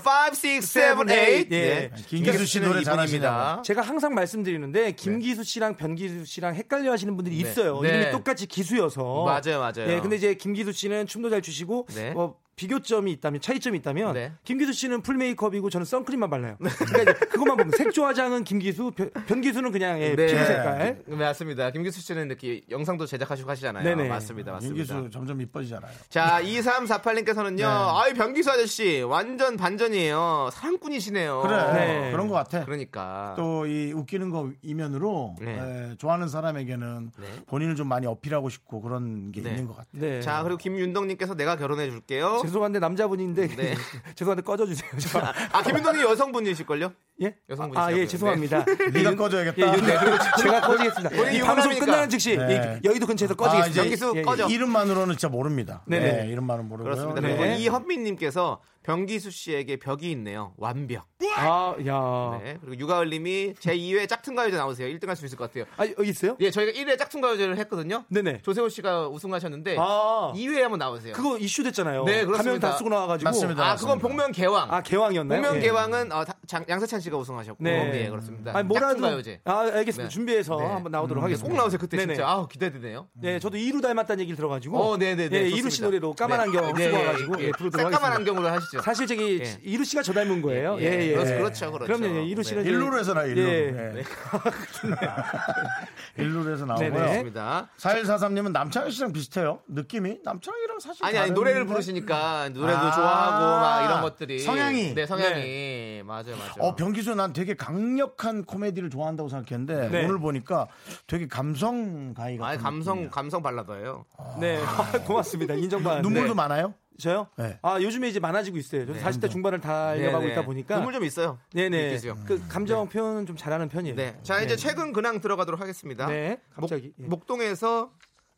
6, 7, 8. 예. 네. 김기수 씨 노래 이분입니다. 제가 항상 말씀드리는데 김기수 씨랑 변기수 씨랑 헷갈려 하시는 분들이 네. 있어요. 네. 이름이 똑같이 기수여서. 맞아요, 맞아요. 예, 근데 이제 김기수 씨는 춤도 잘 추시고 네. 어, 비교점이 있다면 차이점이 있다면 네. 김기수 씨는 풀 메이크업이고 저는 선크림만 발라요. (laughs) 그러니까 그것만 보면 색조 화장은 김기수, 변, 변기수는 그냥 예, 네. 피부 색깔. 네, 맞습니다. 김기수 씨는 이렇게 영상도 제작하시고 하시잖아요. 네네. 맞습니다. 맞습니다. 김기수 점점 이뻐지잖아요. 자, 2348님께서는요. 네. 아이, 변기수 아저씨. 완전 반전이에요. 사랑꾼이시네요. 그래 네. 그런 것 같아. 그러니까. 또 이 웃기는 거 이면으로 네. 에, 좋아하는 사람에게는 네. 본인을 좀 많이 어필하고 싶고 그런 게 네. 있는 것 같아요. 네. 자, 그리고 김윤덕님께서 내가 결혼해 줄게요. 죄송한데 남자분인데 네. (laughs) 죄송한데 꺼져주세요. 저. 아, 김윤덕님 여성분이실걸요? 예? 여성분이시라고요. 아, 예, 네. 죄송합니다. (laughs) 네가 꺼져야겠다. 예, 네, 제가 꺼지겠습니다. 이 방송. 끝나는 즉시 네. 이 여의도 근처에서 아, 꺼지겠습니다. 이제 변기수 예, 예. 꺼져. 이름만으로는 진짜 모릅니다. 네네. 네, 이름만은 모르고요. 그렇습니다. 네. 이현민님께서 병기수 씨에게 벽이 있네요. 완벽. 아, 야. 네. 그리고 유가을님이 제 2회 짝퉁 가요제 나오세요. 1등 할 수 있을 것 같아요. 아, 여기 있어요? 예, 저희가 1회 짝퉁 가요제를 했거든요. 네네. 조세호 씨가 우승하셨는데 아. 2회에 한번 나오세요. 그거 이슈 됐잖아요. 네, 그렇습니다. 가면 다 쓰고 나와가지고. 맞습니다. 아, 그건 복면 개왕. 아, 개왕이었나요? 복면 예. 개왕은 어, 다- 장- 양세찬 씨가 우승하셨고. 네. 네, 그렇습니다. 아니, 뭐라도. 가요제. 아, 알겠습니다. 네. 준비해서 네. 한번 나오도록 꼭 하겠습니다. 나오세요 그때 네네. 진짜. 아우 기대되네요. 네, 저도 이루 닮았다는 얘기를 들어가지고. 어, 네네네. 예, 좋습니다. 이루 씨 노래로 까만 네. 안경 네, 쓰고 와가지고 예, 예, 예. 부르도록 하겠습니다. 안경으로 하시죠. 사실 저기 예. 이루 씨가 저 닮은 거예요. 예, 예. 그렇- 그렇죠, 그렇죠. 그럼요, 예, 이루 씨는 네. (laughs) 일루로 해서 나 일루. 예. 네. 일루로 해서 나오고요. 네네. 그렇습니다. 4143님은 남창희 씨랑 비슷해요. 느낌이 남창희랑 사실 아니 아니 노래를. 부르시니까 노래도 아. 좋아하고 막 이런 것들이 성향이. 네 성향이 맞아요 맞아요. 어, 병기 수난 되게 강력한 코미디를 좋아한다고 생각했는데 네. 오늘 보니까 되게 감성 가이 같은 아 감성 느낌이야. 감성 발라더예요. 네, (laughs) 고맙습니다. 인정받는. 눈물도 네. 많아요? 저요? 네. 아 요즘에 이제 많아지고 있어요. 저도 40대 중반을 달려가고 네, 있다 네. 보니까. 눈물 좀 있어요. 네네. 느끼세요. 그 감정 표현은 좀 잘하는 편이에요. 네. 자 이제 최근 근황 들어가도록 하겠습니다. 네, 갑자기. 예. 목, 동에서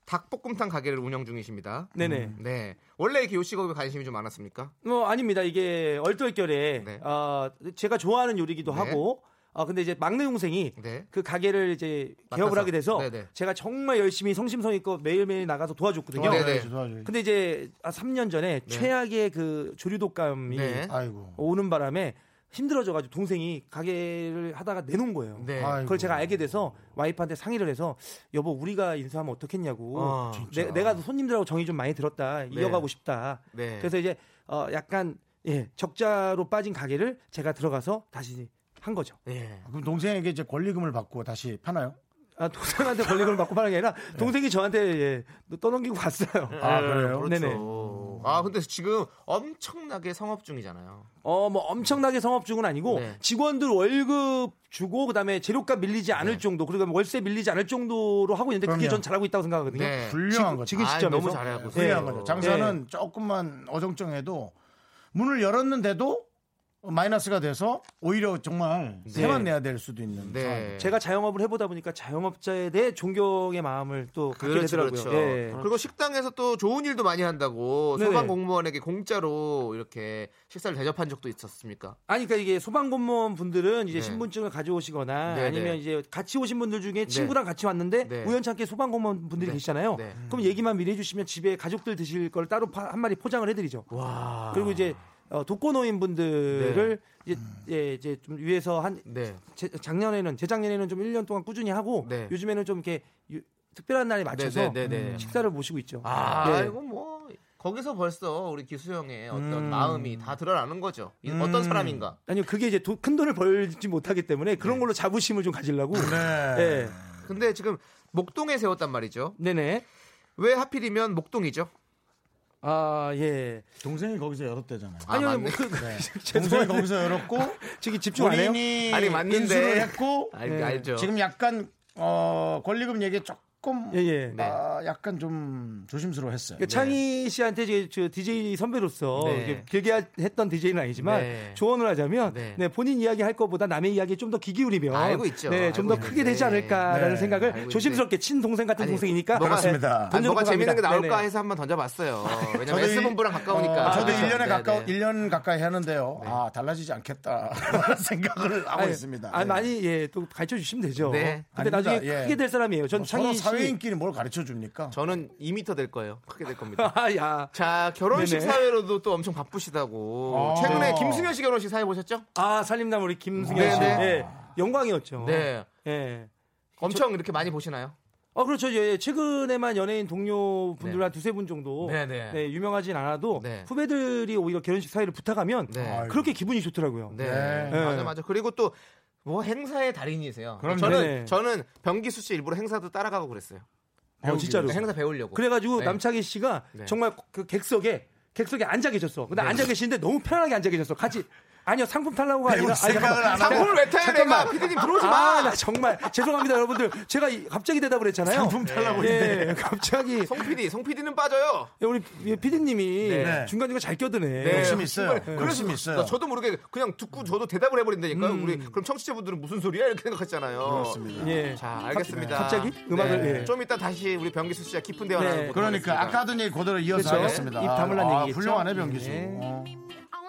닭볶음탕 가게를 운영 중이십니다. 네네. 네. 원래 이렇게 요식업에 관심이 좀 많았습니까? 뭐 아닙니다. 이게 얼떨결에 네. 어, 제가 좋아하는 요리기도 네. 하고. 어, 근데 이제 막내 동생이 네. 그 가게를 이제 개업을 맡아서. 하게 돼서 네네. 제가 정말 열심히 성심성의껏 매일매일 나가서 도와줬거든요. 네네. 도와줘야지, 도와줘야지. 근데 이제 아, 3년 전에 최악의 그 조류 독감이 네. 아이고. 오는 바람에 힘들어져가지고 동생이 가게를 하다가 내놓은 거예요. 네. 그걸 제가 알게 돼서 와이프한테 상의를 해서 여보 우리가 인수하면 어떻겠냐고 어, 내, 내가 손님들하고 정이 좀 많이 들었다 이어가고 싶다 네. 그래서 이제 어 약간 예 적자로 빠진 가게를 제가 들어가서 다시 한 거죠 예. 그럼 동생에게 이제 권리금을 받고 다시 파나요? 아 동생한테 권리금을 받고 파는 게 아니라 동생이 저한테 예, 떠넘기고 갔어요 아, 그래요? 그렇죠. 네네. 아 근데 지금 엄청나게 성업 중이잖아요. 어 뭐 엄청나게 성업 중은 아니고 네. 직원들 월급 주고 그다음에 재료값 밀리지 않을 정도 그리고 월세 밀리지 않을 정도로 하고 있는데 그게 그럼요. 전 잘하고 있다고 생각하거든요 네. 훌륭한 거죠. 지금 아, 시점에서 너무 잘하고 있어요. 훌륭한 네. 거죠. 장사는 조금만 어정쩡해도 문을 열었는데도 마이너스가 돼서 오히려 정말 세만 내야 될 수도 있는 네. 상황. 제가 자영업을 해보다 보니까 자영업자에 대해 존경의 마음을 또 갖게 그렇죠, 되더라고요. 그렇죠. 예. 그리고 식당에서 또 좋은 일도 많이 한다고 네네. 소방 공무원에게 공짜로 이렇게 식사를 대접한 적도 있었습니까? 아니, 그러니까 이게 소방 공무원 분들은 이제 네. 신분증을 가져오시거나 네네. 아니면 이제 같이 오신 분들 중에 친구랑 같이 왔는데 네. 우연찮게 소방 공무원 분들이 네. 계시잖아요. 네. 그럼 얘기만 미리 해주시면 집에 가족들 드실 걸 따로 파- 한 마리 포장을 해드리죠. 와. 그리고 이제 어, 독거노인 분들을 이제, 예, 이제 좀 위해서 한 네. 제- 작년에는 재작년에는 좀 1년 동안 꾸준히 하고 네. 요즘에는 좀 이렇게 유- 특별한 날에 맞춰서 네, 네, 네, 네. 식사를 모시고 있죠. 아, 네. 이거 뭐 거기서 벌써 우리 기수 형의 어떤 음. 마음이 다 드러나는 거죠. 이 어떤 사람인가? 아니요, 그게 이제 도- 큰 돈을 벌지 못하기 때문에 그런 네. 걸로 자부심을 좀 가지려고. 네. 네. 근데 지금 목동에 세웠단 말이죠. 네네. 왜 하필이면 목동이죠? 아, 예. 동생이 거기서 열었대잖아요. 아, 아니요, 맞네. 뭐 그, (laughs) 동생이 죄송한데 거기서 열었고 저기 집중 안 해요? 아니, 맞는데. 인수를 했고 알, 네. 알죠. 지금 약간 어, 권리금 얘기 조금 예, 예. 네. 아, 약간 좀 조심스러워했어요. 그 창희 씨한테 이제 저 DJ 선배로서 네. 길게 하- 했던 DJ는 아니지만 네. 조언을 하자면 네. 네, 본인 이야기 할 것보다 남의 이야기에 좀더귀 기울이면 알고 있죠. 네, 좀 더 크게. 되지 않을까라는 네. 생각을 조심스럽게 친동생 같은 아니, 동생이니까 그렇습니다. 네, 뭐가 재밌는 게. 나올까 네네. 해서 한번 던져봤어요. 왜냐면 저도 이- S본부랑 가까우니까. 어, 저도 그렇죠. 1년에 네, 가까워 네. 1년 가까이 하는데요. 아, 달라지지 않겠다. (laughs) 생각을 하고 아니, 있습니다. 아, 네. 많이 예, 또 가르쳐 주시면 되죠. 네. 근데 아닙니다. 나중에 예. 크게 될 사람이에요. 전뭐 창희 씨 사회인끼리 뭘 가르쳐 줍니까? 저는 2m 될 거예요. 크게 될 겁니다. (laughs) 아, 야. 자, 결혼식 네네. 사회로도 또 엄청 바쁘시다고. 아. 최근에 김승현 씨 결혼식 사회 보셨죠? 아, 살림남 우리 김승현 씨. 네네. 예. 영광이었죠. 네. 예. 엄청 이렇게 많이 보시나요? 어 그렇죠. 예, 최근에만 연예인 동료 분들 네. 한 두세 분 정도 네, 네. 네, 유명하진 않아도 네. 후배들이 오히려 결혼식 사회를 부탁하면 네. 그렇게 기분이 좋더라고요. 네. 네. 맞아, 맞아. 그리고 또, 뭐 행사의 달인이세요. 그럼요. 저는, 네. 저는 병기수 씨 일부러 행사도 따라가고 그랬어요. 어, 진짜로. 행사 배우려고. 그래가지고 네. 남창희 씨가 네. 정말 그 객석에 객석에 앉아 계셨어. 근데 네. 앉아 계시는데 너무 편안하게 앉아 계셨어. 같이 아니요 상품 탈라고가 아니라 안 하고. 상품을 왜 타요 내가 피디님 들어오지 마 아, 나 정말 죄송합니다, 여러분들. 제가 이- 갑자기 대답을 했잖아요. 상품 탈라고 예, 갑자기 송 PD 송 PD는 빠져요 예, 우리 PD님이 네. 중간 중간 잘 껴드네. 네. 욕심 있어요. 그래서 욕심 있어요. 나 저도 모르게 그냥 듣고 저도 대답을 해버린다니까요. 음. 우리 그럼 청취자분들은 무슨 소리야 이렇게 생각하잖아요. 그렇습니다. 예. 자 알겠습니다. 갑자기 음악을, 네. 예. 좀 이따 다시 우리 변기수 씨와 깊은 대화 네. 나누고 그러니까 아까 하던 얘기 그대로 이어서 그렇죠. 하겠습니다. 입 다물란 아, 얘기겠죠? 훌륭하네 변기수. 네.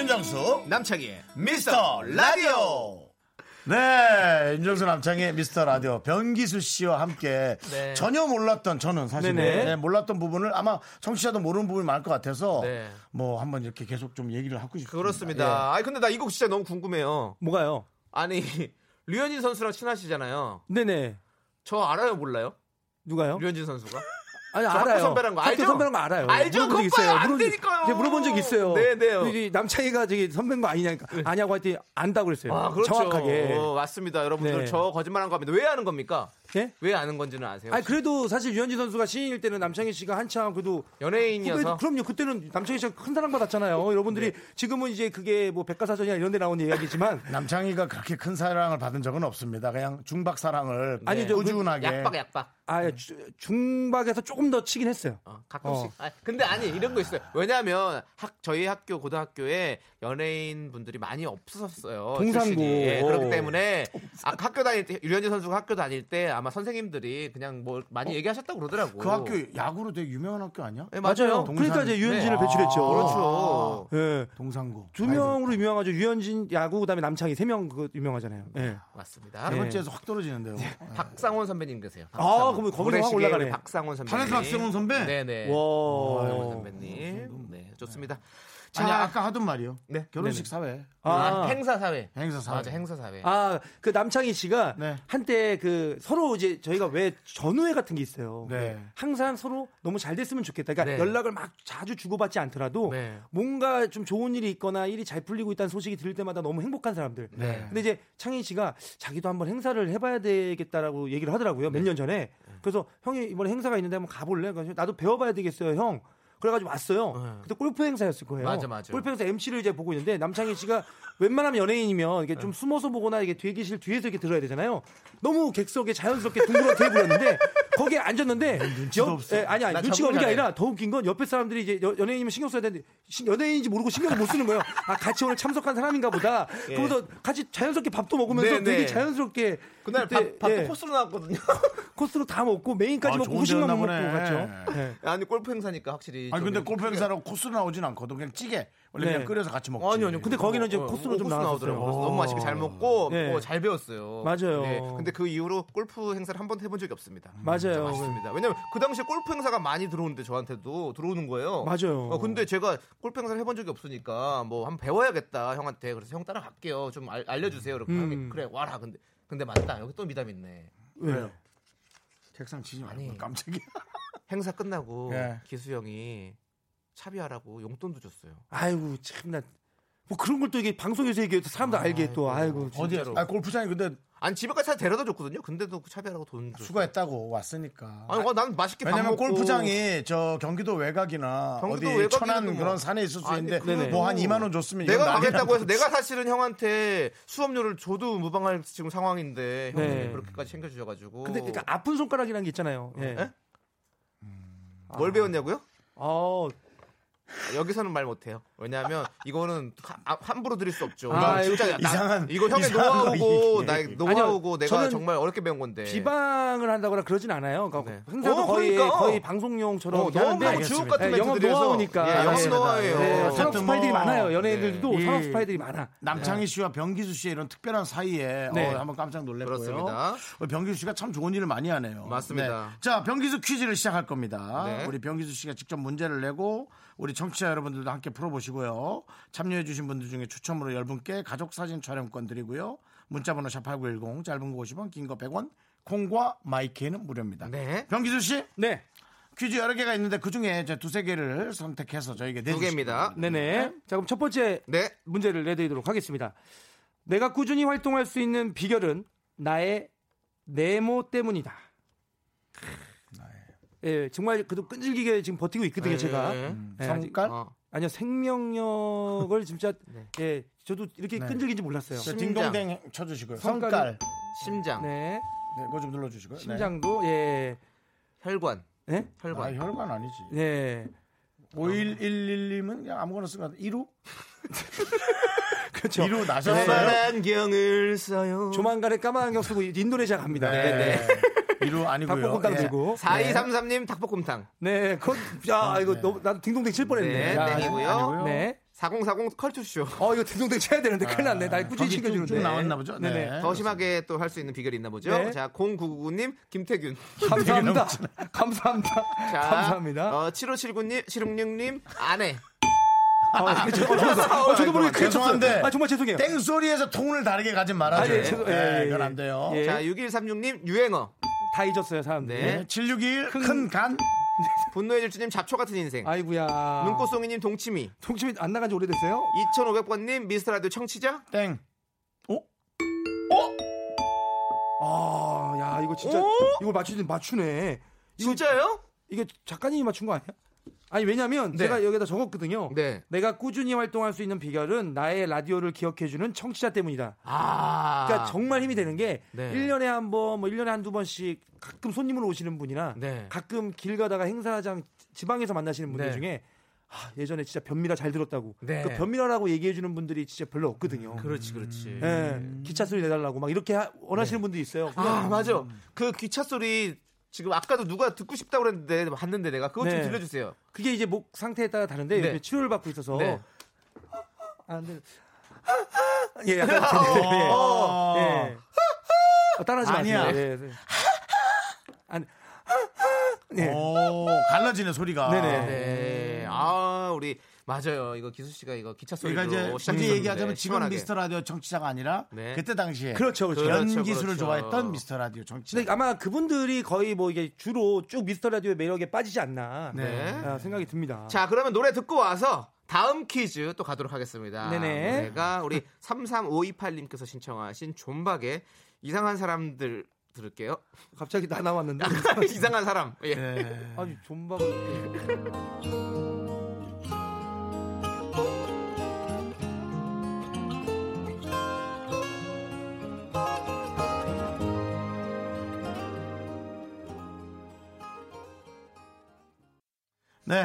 윤정수 남창희의 미스터 라디오. 네, 윤정수 남창의 미스터 라디오 변기수 씨와 함께 네. 전혀 몰랐던 저는 사실. 네, 몰랐던 부분을 아마 청취자도 모르는 부분이 많을 것 같아서 네. 뭐 한번 이렇게 계속 좀 얘기를 하고 싶습니다. 그렇습니다. 아니 근데 나 이거 진짜 너무 궁금해요. 뭐가요? 아니 류현진 선수랑 친하시잖아요. 네네. 저 알아요 몰라요? 누가요? 류현진 선수가? 아니, 알아요. 선배라는 거 알죠? 선배라는 거 알아요. 알죠? 물어본 적 그거 있어요. 안 물어본 적- 되니까요. 제가 물어본 적 있어요. 네, 네요. 이 남창희가 저기 선배인 거 아니냐니까. 아냐고 했더니 안다고 그랬어요. 아 그렇죠. 정확하게. 어, 맞습니다. 여러분들 네. 저 거짓말한 거 합니다. 왜 아는 겁니까? 예? 왜 아는 건지는 아세요? 아니 그래도 사실 유현진 선수가 신인일 때는 남창희 씨가 한참 그래도 연예인이어서 후배- 그럼요. 그때는 남창희 씨가 큰 사랑 받았잖아요. 여러분들이 네. 지금은 이제 그게 뭐 백과사전이나 이런 데 나오는 이야기지만 (laughs) 남창희가 그렇게 큰 사랑을 받은 적은 없습니다. 그냥 중박 사랑을 아니, 저 꾸준하게 약박 약박. 아 주- 중박에서 조금 더 치긴 했어요. 어, 가끔씩. 어. 아, 근데 아니 이런 거 있어요. 왜냐하면 학 저희 학교 고등학교에 연예인 분들이 많이 없었어요. 동산고. 출신이. 예, 그렇기 때문에 아, 학교 다닐 때 유현진 선수가 학교 다닐 때 아마 선생님들이 그냥 뭐 많이 얘기하셨다고 그러더라고. 그 학교 야구로 되게 유명한 학교 아니야? 예, 맞아요. 동산. 그러니까 이제 유현진을 네. 배출했죠. 그렇죠. 예. 동상고. 두 명으로 유명하죠. 유현진 야구 그다음에 남창희 세 명 그거 유명하잖아요. 예. 맞습니다. 세 번째에서 확 떨어지는데요. 네. 박상원 선배님 계세요. 아, 그러면 거기서 확 올라가네. 박상원 선배님. 탄핵 박상원 선배? 네네. 와. 선배님. 네, 좋습니다. 아니 자, 아까 하던 말이요. 네. 결혼식 사회. 아, 아. 행사 사회. 행사 사회. 맞아, 행사 사회. 아, 그 남창희 씨가 네. 한때 그 서로 이제 저희가 왜 전우회 같은 게 있어요. 네. 항상 서로 너무 잘 됐으면 좋겠다. 그러니까 네. 연락을 막 자주 주고받지 않더라도 네. 뭔가 좀 좋은 일이 있거나 일이 잘 풀리고 있다는 소식이 들을 때마다 너무 행복한 사람들. 네. 근데 이제 창희 씨가 자기도 한번 행사를 해봐야 되겠다라고 얘기를 하더라고요. 몇 년 전에. 그래서 형이 이번에 행사가 있는데 한번 가볼래? 그래서 나도 배워봐야 되겠어요, 형. 그래가지고 왔어요. 그때 골프 행사였을 거예요. 맞아, 맞아. 골프 행사 MC를 이제 보고 있는데 남창희 씨가 (laughs) 웬만하면 연예인이면 이게 좀 숨어서 보거나 이게 대기실 뒤에서 이렇게 들어야 되잖아요. 너무 객석에 자연스럽게 둥그렇게 해버렸는데 거기에 앉았는데 눈치도 없어. 예, 아니 아니 나 눈치가 없는 게. 아니라 더 웃긴 건 옆에 사람들이 이제 여- 연예인이면 신경 써야 되는데 신- 연예인인지 모르고 신경을 못 쓰는 거예요. 아 같이 오늘 참석한 사람인가 보다. 그러면서 같이 자연스럽게 밥도 먹으면서 예. 네, 되게 네. 자연스럽게 그날 그때, 밥, 밥도 예, 코스로 나왔거든요. (laughs) 코스로 다 먹고 메인까지 아, 먹고 후식만 먹고. 갔죠. 예. 아니, 골프 행사니까 확실히. 아니 좀 근데 골프 행사라고 코스로 나오진 않거든. 그냥 찌개. 원래 네. 그냥 끓여서 같이 먹지. 아니요, 아니요. 근데 거기는 이제 어, 코스로 어, 좀 코스. 나오더라고요. 그래서 어. 너무 맛있게 잘 먹고 네. 어, 잘 배웠어요. 맞아요. 네. 근데 그 이후로 골프 행사를 한 번도 해본 적이 없습니다. 맞아요. 맞습니다. 왜냐면 그 당시에 골프 행사가 많이 들어오는데 저한테도 들어오는 거예요. 맞아요. 어, 근데 제가 골프 행사를 해본 적이 없으니까 뭐 한번 배워야겠다 형한테 그래서 형 따라갈게요. 좀 알, 알려주세요. 이렇게 음. 그래 와라. 근데 근데 맞다. 여기 또 미담 있네. 왜요? 책상 치지 말고. 깜짝이야. 행사 끝나고 예. 기수 형이 차비하라고 용돈도 줬어요. 아이고 참나 뭐 그런 걸 또 이게 방송에서 얘기해도 사람도 알게 또 아이고 진짜. 어디? 진짜로. 아 골프장이 근데 아니 집에 까지 차 데려다 줬거든요. 근데도 그 차비하라고 돈 줬어요. 수고했다고 왔으니까. 아니, 어, 난 맛있게 밥 왜냐면 먹고 골프장이 저 경기도 외곽이나 경기도 어디 천안 뭐. 그런 산에 있을 수 아니, 있는데 뭐 한 2만 원 줬으면 내가 가겠다고 해서. 내가 사실은 형한테 수업료를 줘도 무방할 지금 상황인데 형이 네. 그렇게까지 챙겨주셔가지고 근데 그러니까 아픈 손가락이라는 게 있잖아요. 예. 예? 뭘 배웠냐고요? 어, 여기서는 말 못해요. 왜냐하면 이거는 하- 아, 함부로 드릴 수 없죠. 아, 이거 진짜 나- 이상한- 이거 형의 노하우고. 나의 노하우고 아니요, 내가 정말 어렵게 배운 건데. 비방을 한다거나 그러진 않아요. 그러니까 네. 행사도 어, 거의 그러니까. 거의 방송용처럼 어, 너무 주옥 같은 예, 영업. 노하우니까. 예, 영업 예. 노하우예요. 네, 산업 어쨌든 스파이들이 뭐, 많아요. 연예인들도 네. 산업 이- 스파이들이 많아. 남창희 씨와 변기수 씨의 이런 특별한 사이에 네. 어, 한번 깜짝 놀랐고요. 변기수 씨가 참 좋은 일을 많이 하네요. 맞습니다. 네. 자, 변기수 퀴즈를 시작할 겁니다. 네. 우리 변기수 씨가 직접 문제를 내고 우리 청취자 여러분들도 함께 풀어보시고요. 참여해주신 분들 중에 추첨으로 10분께 가족 사진 촬영권 드리고요. 문자번호 샵8910 짧은 거 50원 긴 거 100원 콩과 마이크는 무료입니다. 네. 병기수 씨 네. 퀴즈 여러 개가 있는데 그 중에 이제 두세 개를 선택해서 저에게 두 내주시기 개입니다. 네네. 자, 그럼 첫 번째 네. 문제를 내드리도록 하겠습니다. 내가 꾸준히 활동할 수 있는 비결은 나의 네모 때문이다. 예, 정말 그래도 끈질기게 지금 버티고 있거든요, 제가. 네. 예, 아직- 성깔 어. 아니요, 생명력을 진짜 (laughs) 예, 저도 이렇게 네. 끈질긴지 몰랐어요. 저 딩동댕 쳐 주시고요. 성깔을- 성깔 심장, 네, 네, 그거 좀 눌러 주시고요. 네. 심장도 예, 혈관, 예, 아, 혈관. 혈관 아니지. 네, 5111님은 그냥 아무거나 같아. 1호? (laughs) 그렇죠. 1호 나셨어요? 까만 안경을 써요. 조만간에 까만 안경 쓰고 인도네시아 갑니다. 네. 네, 1호 아니고요. 닭볶음탕 예. 들고. 4233님 닭볶음탕. 네, 그, 야, 이거 너무, 나도 딩동댕 칠 뻔했네. 네, 야, 땡이고요. 네. 4040 컬투쇼. 어, 이거 딩동댕 쳐야 되는데 큰일 났네. 날 꾸준히 챙겨주는데. 쭉 나왔나 보죠? 네. 네네. 더 심하게 또 할 수 있는 비결이 있나 보죠. 네. 자, 0999님, 김태균. 감사합니다. 감사합니다. 자, 감사합니다. 어, 7579님, 766님, 아내. 아, 그쵸. 어, 저도, 어, 저도 모르게 크게 죄송한데. 아, 정말 죄송해요. 땡소리에서 통을 다르게 가진 말아줘요. 아, 예, 죄송- 예, 네, 예, 그건 예. 안 돼요. 예. 자, 6136님, 유행어. 다 잊었어요, 사람들. 네. 네. 761 큰 간. (laughs) 분노의 질주님, 잡초 같은 인생. 아이구야. 눈꽃송이님, 동치미. 통침이 안 나간 지 오래됐어요? 2500번님, 미스터라디오 청취자. 땡. 어? 아, 야, 이거 진짜, 오? 이걸 맞추는, 맞추네. 이거, 진짜요? 이거 작가님이 맞춘 거 아니야? 아니, 왜냐면 네. 제가 여기다 적었거든요. 네. 내가 꾸준히 활동할 수 있는 비결은 나의 라디오를 기억해주는 청취자 때문이다. 아. 그러니까 정말 힘이 되는 게 네. 1년에 한 번, 뭐 1년에 한두 번씩 가끔 손님으로 오시는 분이나 네. 가끔 길 가다가 행사장 지방에서 만나시는 분들 네. 중에 아, 예전에 진짜 변미라 잘 들었다고. 네. 그 변미라라고 얘기해 주는 분들이 진짜 별로 없거든요. 그렇지, 그렇지. 예, 기차 소리 내달라고 막 이렇게 하- 원하시는 분들이 있어요. 아, 맞아. 그 기차 소리 지금 아까도 누가 듣고 싶다고 그랬는데 봤는데 내가 그것 좀 네. 들려주세요. 그게 이제 목 상태에 따라 다른데 네. 치료를 받고 있어서 네. 아, 근데 예, 약간 예. 어. 예. 어, 따라하지 마세요. 아니야. 예, 예. 아니, 예. 오, 갈라지네 소리가. 네네. 네. 아, 우리 맞아요. 이거 기수 씨가 이거 기차 소리로 그러니까 이제 굳이 얘기하자면 지금 시원하게. 미스터 라디오 청취자가 아니라 네. 그때 당시에 그렇죠, 그렇죠. 연 그렇죠, 기술을 그렇죠. 좋아했던 미스터 라디오 청취자. 근데 아마 그분들이 거의 뭐 이게 주로 쭉 미스터 라디오의 매력에 빠지지 않나 네. 아, 생각이 듭니다. 자, 그러면 노래 듣고 와서 다음 퀴즈 또 가도록 하겠습니다. 네네. 노래가 우리 33528님께서 신청하신 존박의 이상한 사람들 들을게요. 갑자기 나 나왔는데 (laughs) 이상한 사람. 예. 네. 아니 존박 (laughs) 을 네,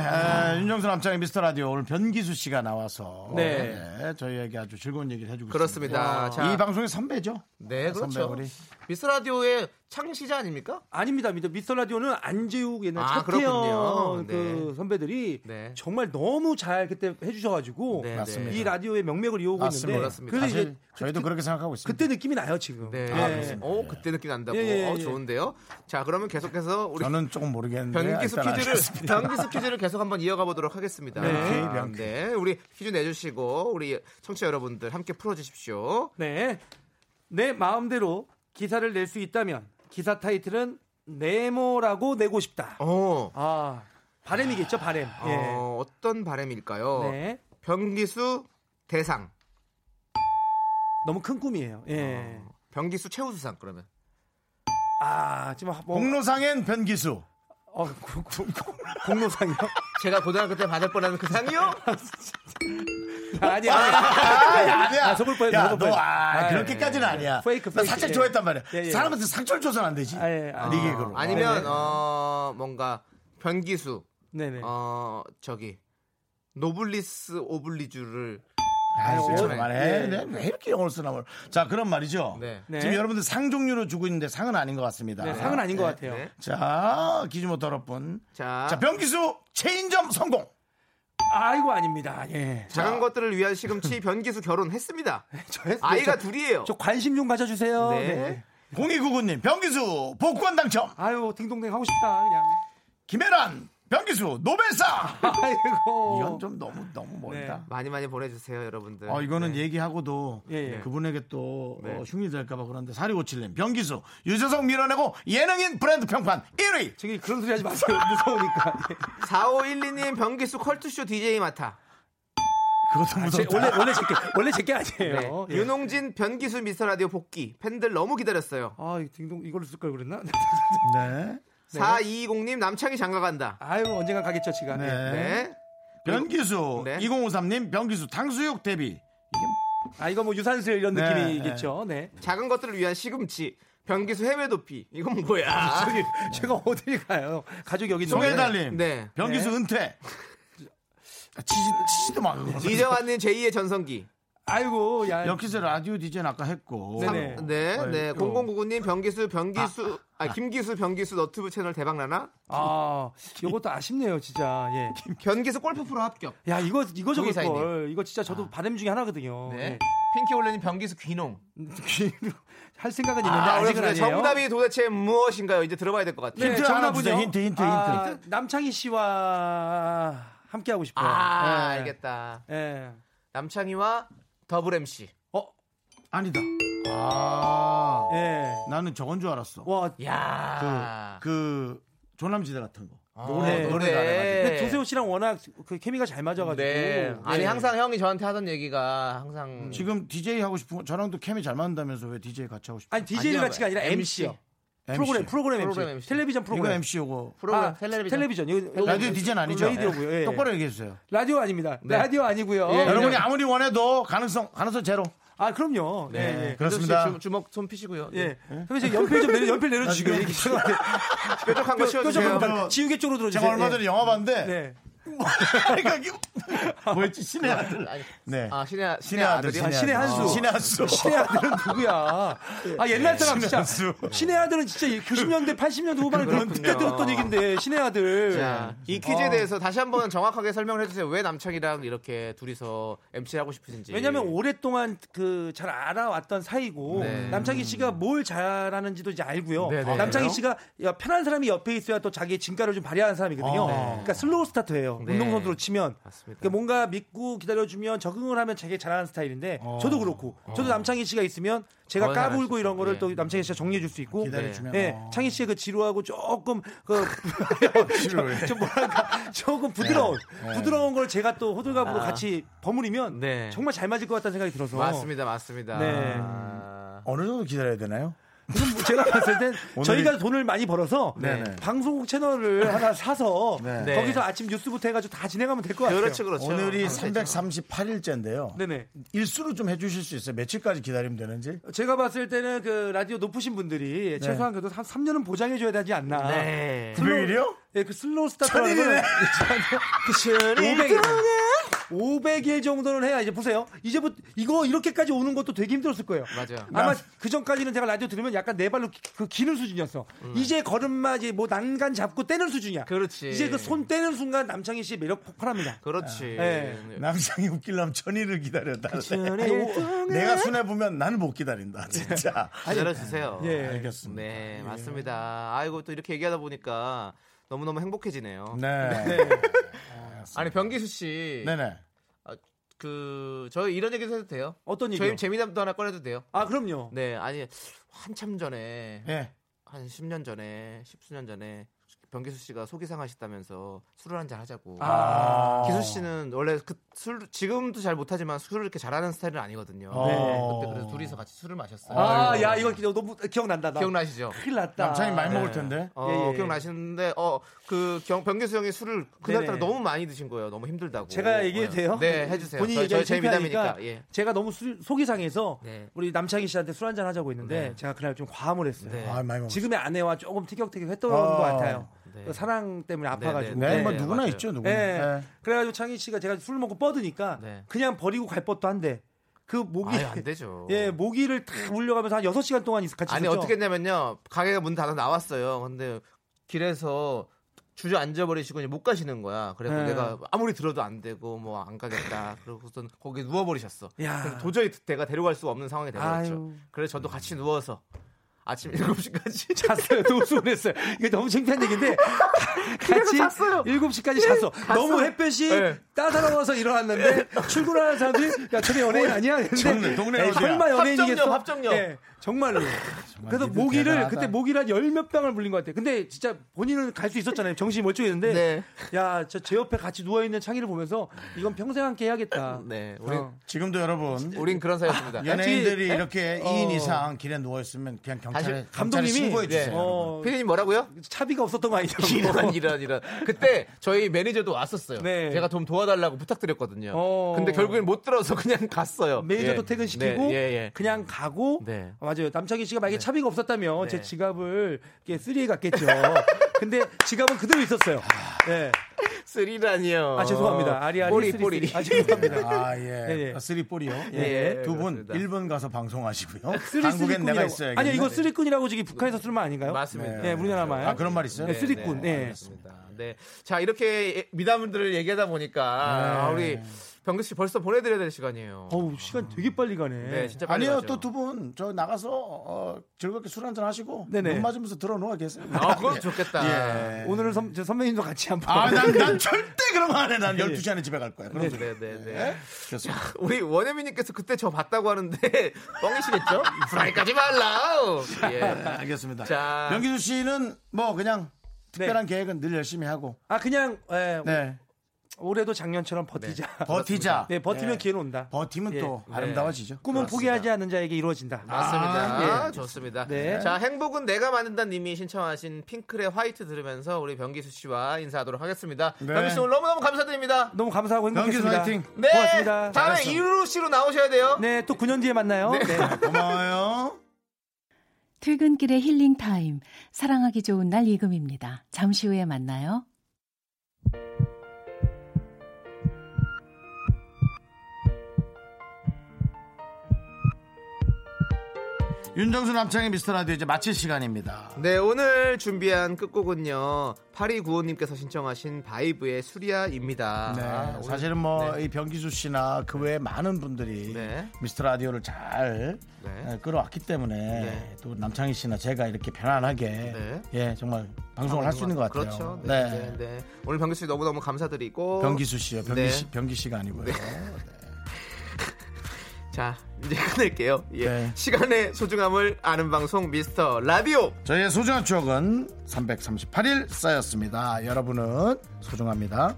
아, 윤정수 남창의 미스터 라디오 오늘 변기수 씨가 나와서 네. 네, 저희에게 아주 즐거운 얘기를 해주고 그렇습니다. 있습니다. 자. 이 방송의 선배죠? 네, 선배 그렇죠. 우리. 미스 라디오의 창시자 아닙니까? 아닙니다. 미스터- 미스터 라디오는 안재욱 옛날 아, 차태현. 그 네. 선배들이 네. 정말 너무 잘 그때 해주셔가지고 네, 맞습니다. 이 라디오의 명맥을 이어오고 맞습니다. 있는데 그렇습니다. 그래서 사실 이제 저희도 그 렇게 생각하고 있습니다. 그때 느낌이 나요 지금. 네. 예. 어, 그때 느낌 난다고. 예, 예, 어, 예. 좋은데요. 자, 그러면 계속해서 우리 저는 조금 모르겠는데 변기수 퀴즈를. 변기수 퀴즈를 계속 한번 이어가 보도록 하겠습니다. 네. 아. 네, 우리 퀴즈 내주시고 우리 청취자 여러분들 함께 풀어주십시오. 네. 내 마음대로 기사를 낼 수 있다면 기사 타이틀은 네모라고 내고 싶다. 어, 아 바램이겠죠 바램. 예. 어, 어떤 바람일까요? 네. 변기수 대상, 너무 큰 꿈이에요. 예. 어, 변기수 최우수상 그러면. 아 지금 뭐 공로상엔 변기수. 어, 고- 고- 고- 공로상이요? 제가 고등학교 때 받을 뻔한 그 상이요? 아니 아니. 아니야. 아, 속을 뻔했네, 야, 너. 아, 아, 그렇게까지는 예. 아니야. Fake, 나 fake. 살짝 예. 좋아했단 말이야. 예, 예. 사람한테 상처를 줘서는 안 되지. 아, 예. 아, 네 개그로. 아니면 네. 어 뭔가 변기수, 네네. 어 저기 노블리스 오블리주를 아이, 어, 좀 그만해. 예. 네, 왜 이렇게 영어를 쓰나 뭘. 자, 그럼 말이죠. 네. 네. 지금 여러분들 상 종류로 주고 있는데 상은 아닌 것 같습니다. 네, 상은 아닌 것 네. 같아요. 네. 자, 기준모 더럽분. 자, 자, 변기수 체인점 성공. 아이고 아닙니다. 예. 작은 것들을 위한 시금치 변기수 결혼했습니다. (laughs) 저 했- 아이가 저- 둘이에요. 저 관심 좀 가져주세요. 네. 네. 0299님, 변기수 복권 당첨. 아유 딩동댕 하고 싶다 그냥. 김혜란 변기수 노벨상. 아이고. 이건 좀 너무 너무 멀다. 네. 많이 많이 보내주세요, 여러분들. 어, 이거는 네. 얘기하고도 예, 예. 그분에게 또 네. 어, 흉이 될까봐 그런데 4657님 변기수 유재석 밀어내고 예능인 브랜드 평판 1위 저기 그런 소리 하지 마세요. (laughs) 무서우니까. 예. 4512님 변기수 컬투쇼 DJ 맡아. 그것도 제, 무섭다 원래 원래 제게 원래 제게 아니에요. 네. 예. 윤홍진 변기수 미스터 라디오 복귀. 팬들 너무 기다렸어요. 아, 이 딩동 이걸로 쓸 걸 그랬나? 네. 4220님 남창이 장가 간다. 아유, 언젠가 가겠죠, 지가. 네. 예. 네. 변기수 네. 2053님 변기수 탕수육 데뷔 아, 이거 뭐 유산슬 이런 네, 느낌이겠죠. 네. 작은 것들을 위한 시금치. 변기수 해외 도피. 이건 뭐야? 저기 제가 어딜 가요? 가족이 여기. 송혜달님 네. 변기수 은퇴 치지, 치지도 말고 이정환님 제2의 전성기. 아이고, 야. 여기서 라디오 디제는 아까 했고 네네. 네, 어, 네. 어. 0099님 변기수 변기수 아, 김기수 변기수 너튜브 채널 대박 나나? 아, 요것도 아쉽네요, 진짜. 예. 변기수 골프 프로 합격. 야, 이거 이거 적을 조이사님. 걸. 이거 진짜 저도 바람 중에 하나거든요. 네. 핑키 올레님 변기수 귀농. (laughs) 예. 할 생각은 있는데 아, 아, 직은 어렵습니다. 아니에요. 정답이 도대체 무엇인가요? 이제 들어봐야 될 것 같아요. 힌트 하나 정답은요? 주세요. 힌트, 힌트, 아, 힌트. 남창희 씨와 함께 하고 싶어요. 아, 예. 알겠다. 예. 남창희와 더블 MC. 어, 아니다 아 예. 나는 저건 줄 알았어 와, 야. 그 조남지대 같은 거 아, 노래 네. 노래 잘해가지고 근데 조세호 씨랑 워낙 그 케미가 잘 맞아가지고. 네. 아니 예. 항상 형이 저한테 하던 얘기가 항상 지금 DJ 하고 싶은 거 저랑도 캠이 잘 맞는다면서 왜 DJ 같이 하고 싶어? 아니 아니요, 같이가 아니라 MC. MC요. 프로그램 프로그램 MC. 프로그램 MC. 텔레비전 이거 프로그램. MC 오고 프로그램 아, 텔레비전. 텔레비전. 이거 라디오 DJ는 아니죠? 라디오고요. 예. 똑바로 얘기해 주세요. 라디오 아닙니다. 네. 라디오 아니고요. 예, 여러분이 아무리 원해도 가능성 가능성 제로. 아 그럼요. 네. 네. 예. 그렇습니다. 주, 주먹 손 피시고요. 예. 선생님 저 연필 좀 내려 연필 내려 주시고 아, 얘기 죄송한데 (laughs) 뾰족한 거 뾰족한 씌워주세요. 거 지우개 쪽으로 들어주세요. 제가 얼마 전에 예. 영화 봤는데 네. 뭐였지 신의 아들. 아니, 네. 아 신의 신의 아들. 아, 신의 한수. 신의 한수. (laughs) 신의 아들은 누구야? 아 옛날 사람 진짜 한수. 신의 아들은 진짜 90년대 80년대 후반에 그런 그때. 들었던 얘기인데 신의 아들. 자, 이 퀴즈에 대해서 다시 한번 정확하게 설명을 해주세요. 왜 남창이랑 이렇게 둘이서 MC를 하고 싶으신지. 왜냐면 오랫동안 그 잘 알아왔던 사이고 네. 남창희 씨가 뭘 잘하는지도 이제 알고요. 네, 네. 남창희? 씨가 야, 편한 사람이 옆에 있어야 또 자기의 진가를 좀 발휘하는 사람이거든요. 어. 그러니까 slow start예요. 네. 운동선수로 치면 맞습니다. 그러니까 뭔가 믿고 기다려주면 적응을 하면 자기 잘하는 스타일인데 저도 그렇고 저도 남창희 씨가 있으면 제가 더 까불고. 이런 거를 예. 또 남창희 씨가 정리해 줄 수 있고 기다려주면. 예, 어. 창희 씨의 그 지루하고 조금 그 (laughs) 좀, (laughs) 좀 뭐랄까 조금 부드러운 부드러운 걸 제가 또 호들갑으로 같이 버무리면 네. 정말 잘 맞을 것 같다는 생각이 들어서 맞습니다, 맞습니다. 네. 아, 어느 정도 기다려야 되나요? 그럼 뭐 제가 봤을 땐 (laughs) 저희가 돈을 많이 벌어서 네네. 방송국 채널을 하나 사서 네. 거기서 아침 뉴스부터 해가지고 다 진행하면 될 것 같아요. 그렇죠, 그렇죠. 오늘이 아, 338일째인데요. 네네. 일수로 좀 해주실 수 있어요. 며칠까지 기다리면 되는지? 제가 봤을 때는 그 라디오 높으신 분들이 최소한 그래도 한 3년은 보장해줘야 되지 않나. 네. 900일이요? 예, 그 slow start라는 거는 500일. 500일 정도는 해야 이제 보세요. 이제부터 이거 이렇게까지 오는 것도 되게 힘들었을 거예요. 맞아요. 아마 그 전까지는 제가 라디오 들으면 약간 네 발로 기- 그 기는 수준이었어. 이제 걸음마 이제 뭐 난간 잡고 떼는 수준이야. 그렇지. 이제 그 손 떼는 순간 남창희 씨 매력 폭발합니다. 그렇지. 네. 남성이 웃기려면 천일을 기다렸다는데 내가 순해 보면 나는 못 기다린다 진짜 기다려 주세요. 예. 알겠습니다 네, 맞습니다. 아이고, 또 이렇게 얘기하다 보니까 너무너무 행복해지네요. 네. (laughs) 아니, 변기수 씨. 네네 그, 저희 이런 얘기도 해도 돼요? 어떤 얘기요? 저희 재미담도 하나 꺼내도 돼요? 아 그럼요. 네, 아니, 한참 전에, 예. 한 10년 전에, 십수년 전에, 변기수 씨가 속이 상하셨다면서 술을 한잔 하자고. 아. 기수 씨는 원래 그 술, 지금도 잘 못하지만 술을 이렇게 잘하는 스타일은 아니거든요. 네. 그때 그래서 둘이서 같이 술을 마셨어요. 아, 야 이거 너무 기억난다. 나. 기억나시죠? 큰일 났다. 남창이 많이 네. 먹을 텐데 어, 예, 예. 기억나시는데, 어, 그, 경, 변기수 형이 술을 그날따라 네네. 너무 많이 드신 거예요. 너무 힘들다고. 제가 얘기해도 돼요? 네, 해주세요. 본인이 저희, 저희 얘기하기 제 미담이니까. 예. 제가 너무 술- 속이 상해서 네. 우리 남창희 씨한테 술 한잔 하자고 했는데 네. 제가 그날 좀 과음을 했어요. 네. 아 많이 먹었어 지금의 아내와 조금 티격태격 했던 어. 것 같아요. 네. 그 사랑 때문에 아파가지고. 네, 네, 뭐 네, 누구나 맞아요. 있죠 누구나 네. 네. 그래가지고 창희 씨가 제가 술 먹고 뻗으니까 네. 그냥 버리고 갈 법도 한데 그 모기 아유, 안 되죠. (laughs) 예 모기를 탁 물려가면서 한 6시간 동안 있- 같이 아니, 있었죠. 어떻게 했냐면요. 가게가 문 닫아 나왔어요. 근데 길에서 주저앉아 버리시고 이제 못 가시는 거야. 그래서 네. 내가 아무리 들어도 안 되고 뭐 안 가겠다. 그러고선 거기 누워 버리셨어. 야. 그래서 도저히 내가 데려갈 수가 없는 상황이 되버렸죠. 그래서 저도 같이 누워서 아침 7시까지 (laughs) 잤어요. 노숙했어요. 이게 너무 창피한 얘기인데 (laughs) 같이 잤어요. 7시까지 잤어. 너무 햇볕이 네. 따사로워서 일어났는데 출근하는 사람들이 야, 저게 연예인 아니야? 근데 동네- 동네 에이, 어디야? 설마 연예인이겠어? 합정역, 합정역. 예, 정말로. 그래서 니들 모기를 대단하다. 그때 모기를 한 열 몇 방을 물린 것 같아요. 근데 진짜 본인은 갈 수 있었잖아요. 정신이 멀쩡했는데 네. 야, 저 제 옆에 같이 누워 있는 창희를 보면서 이건 평생 함께 해야겠다. 네, 우리 어. 지금도 여러분 우린 그런 사이였습니다. 연예인들이 같이- 이렇게 어. 2인 이상 길에 누워 있으면 그냥 경찰에 감독님이 신고해 주세요. 네. 어, 피디님 뭐라고요? 차비가 없었던 거 아니죠? 이런 이런 이런. 그때 저희 매니저도 왔었어요. 네. 제가 좀 도와달라고 부탁드렸거든요. 어. 근데 결국엔 못 들어서 그냥 갔어요. 매니저도 예. 퇴근시키고 네, 예, 예. 그냥 가고 네. 아, 맞아요 남창희 씨가 만약에 차비가 없었다면 제 네. 지갑을 이렇게 쓰리에 갔겠죠 (laughs) 근데 지갑은 그대로 있었어요 네. 쓰리라니요. 아 죄송합니다 아리 아리 뽀리 쓰리, 뽀리. 쓰리. 아 죄송합니다 아, 예. 네, 네. 아, 쓰리볼이요. 예, 두분 그렇습니다. 일본 가서 방송하시고요. (laughs) 쓰리 한국엔 내가. 있어야겠네. 아니요 이거 쓰리꾼이라고 저기 북한에서 쓰는 말 아닌가요? 맞습니다. 네, 우리나라 말. 아, 그런 말 있어요? 네, 쓰리꾼. 네. 그렇습니다. 네. 자, 이렇게 미담들을 얘기하다 보니까 아, 우리 병규 씨 벌써 보내드려야 될 시간이에요. 어우 시간 되게 빨리 가네. 네, 진짜 빨리 아니요, 가죠. 또 두 분 저 나가서 어, 즐겁게 술 한잔 하시고 네네. 눈 맞으면서 들어 누워 계세요. 아, 그건 좋겠다. 예. 오늘은 선, 저 선배님도 같이 한번. 아, 난, 난 절대 그런 거 안 해. 난 12시 안에 집에 갈 거야. 그럼 네, 네, 네, 네. 그래서 우리 원혜민님께서 그때 저 봤다고 하는데 (laughs) 뻥이시겠죠? 프라이까지 말라. 예. 알겠습니다. 자. 명기수 씨는 뭐 그냥 특별한 계획은 늘 열심히 하고 아 그냥 예, 네. 올해도 작년처럼 버티자. (laughs) 버티자. 네, 버티면 네. 기회는 온다. 버티면 예. 또 아름다워지죠. 꿈은 그렇습니다. 포기하지 않는 자에게 이루어진다. 맞습니다. 아, 예. 좋습니다. 네. 자, 행복은 내가 만든다 님이 신청하신 핑클의 화이트 들으면서 우리 병기수 씨와 인사하도록 하겠습니다. 네. 병기수 씨 오늘 너무너무 감사드립니다. 너무 감사하고 행복했습니다. 화이팅. 네. 고맙습니다. 다음에. 이루 씨로 나오셔야 돼요. 네, 또 9년 뒤에 만나요. 네. (laughs) 고마워요. 퇴근길의 힐링 타임. 사랑하기 좋은 날 이금입니다. 잠시 후에 만나요. 윤정수 남창의 미스터 라디오 이제 마칠 시간입니다. 네, 오늘 준비한 끝곡은요. 8295님께서 신청하신 바이브의 수리아입니다. 네, 아, 사실은 뭐 네. 이 병기수 씨나 그 외에 많은 분들이 네. 미스터 라디오를 잘 네. 에, 끌어왔기 때문에 네. 또 남창희 씨나 제가 이렇게 편안하게 네. 예 정말 방송을 할 수 있는 것 같아요. 그렇죠. 네. 네, 네. 오늘 병기수 씨 너무 너무 감사드리고. 병기수 씨요. 병기 네. 씨, 병기 씨가 아니고요. 자, 이제 끝낼게요. 예. 네. 시간의 소중함을 아는 방송 미스터 라디오. 저희의 소중한 추억은 338일 쌓였습니다. 여러분은 소중합니다.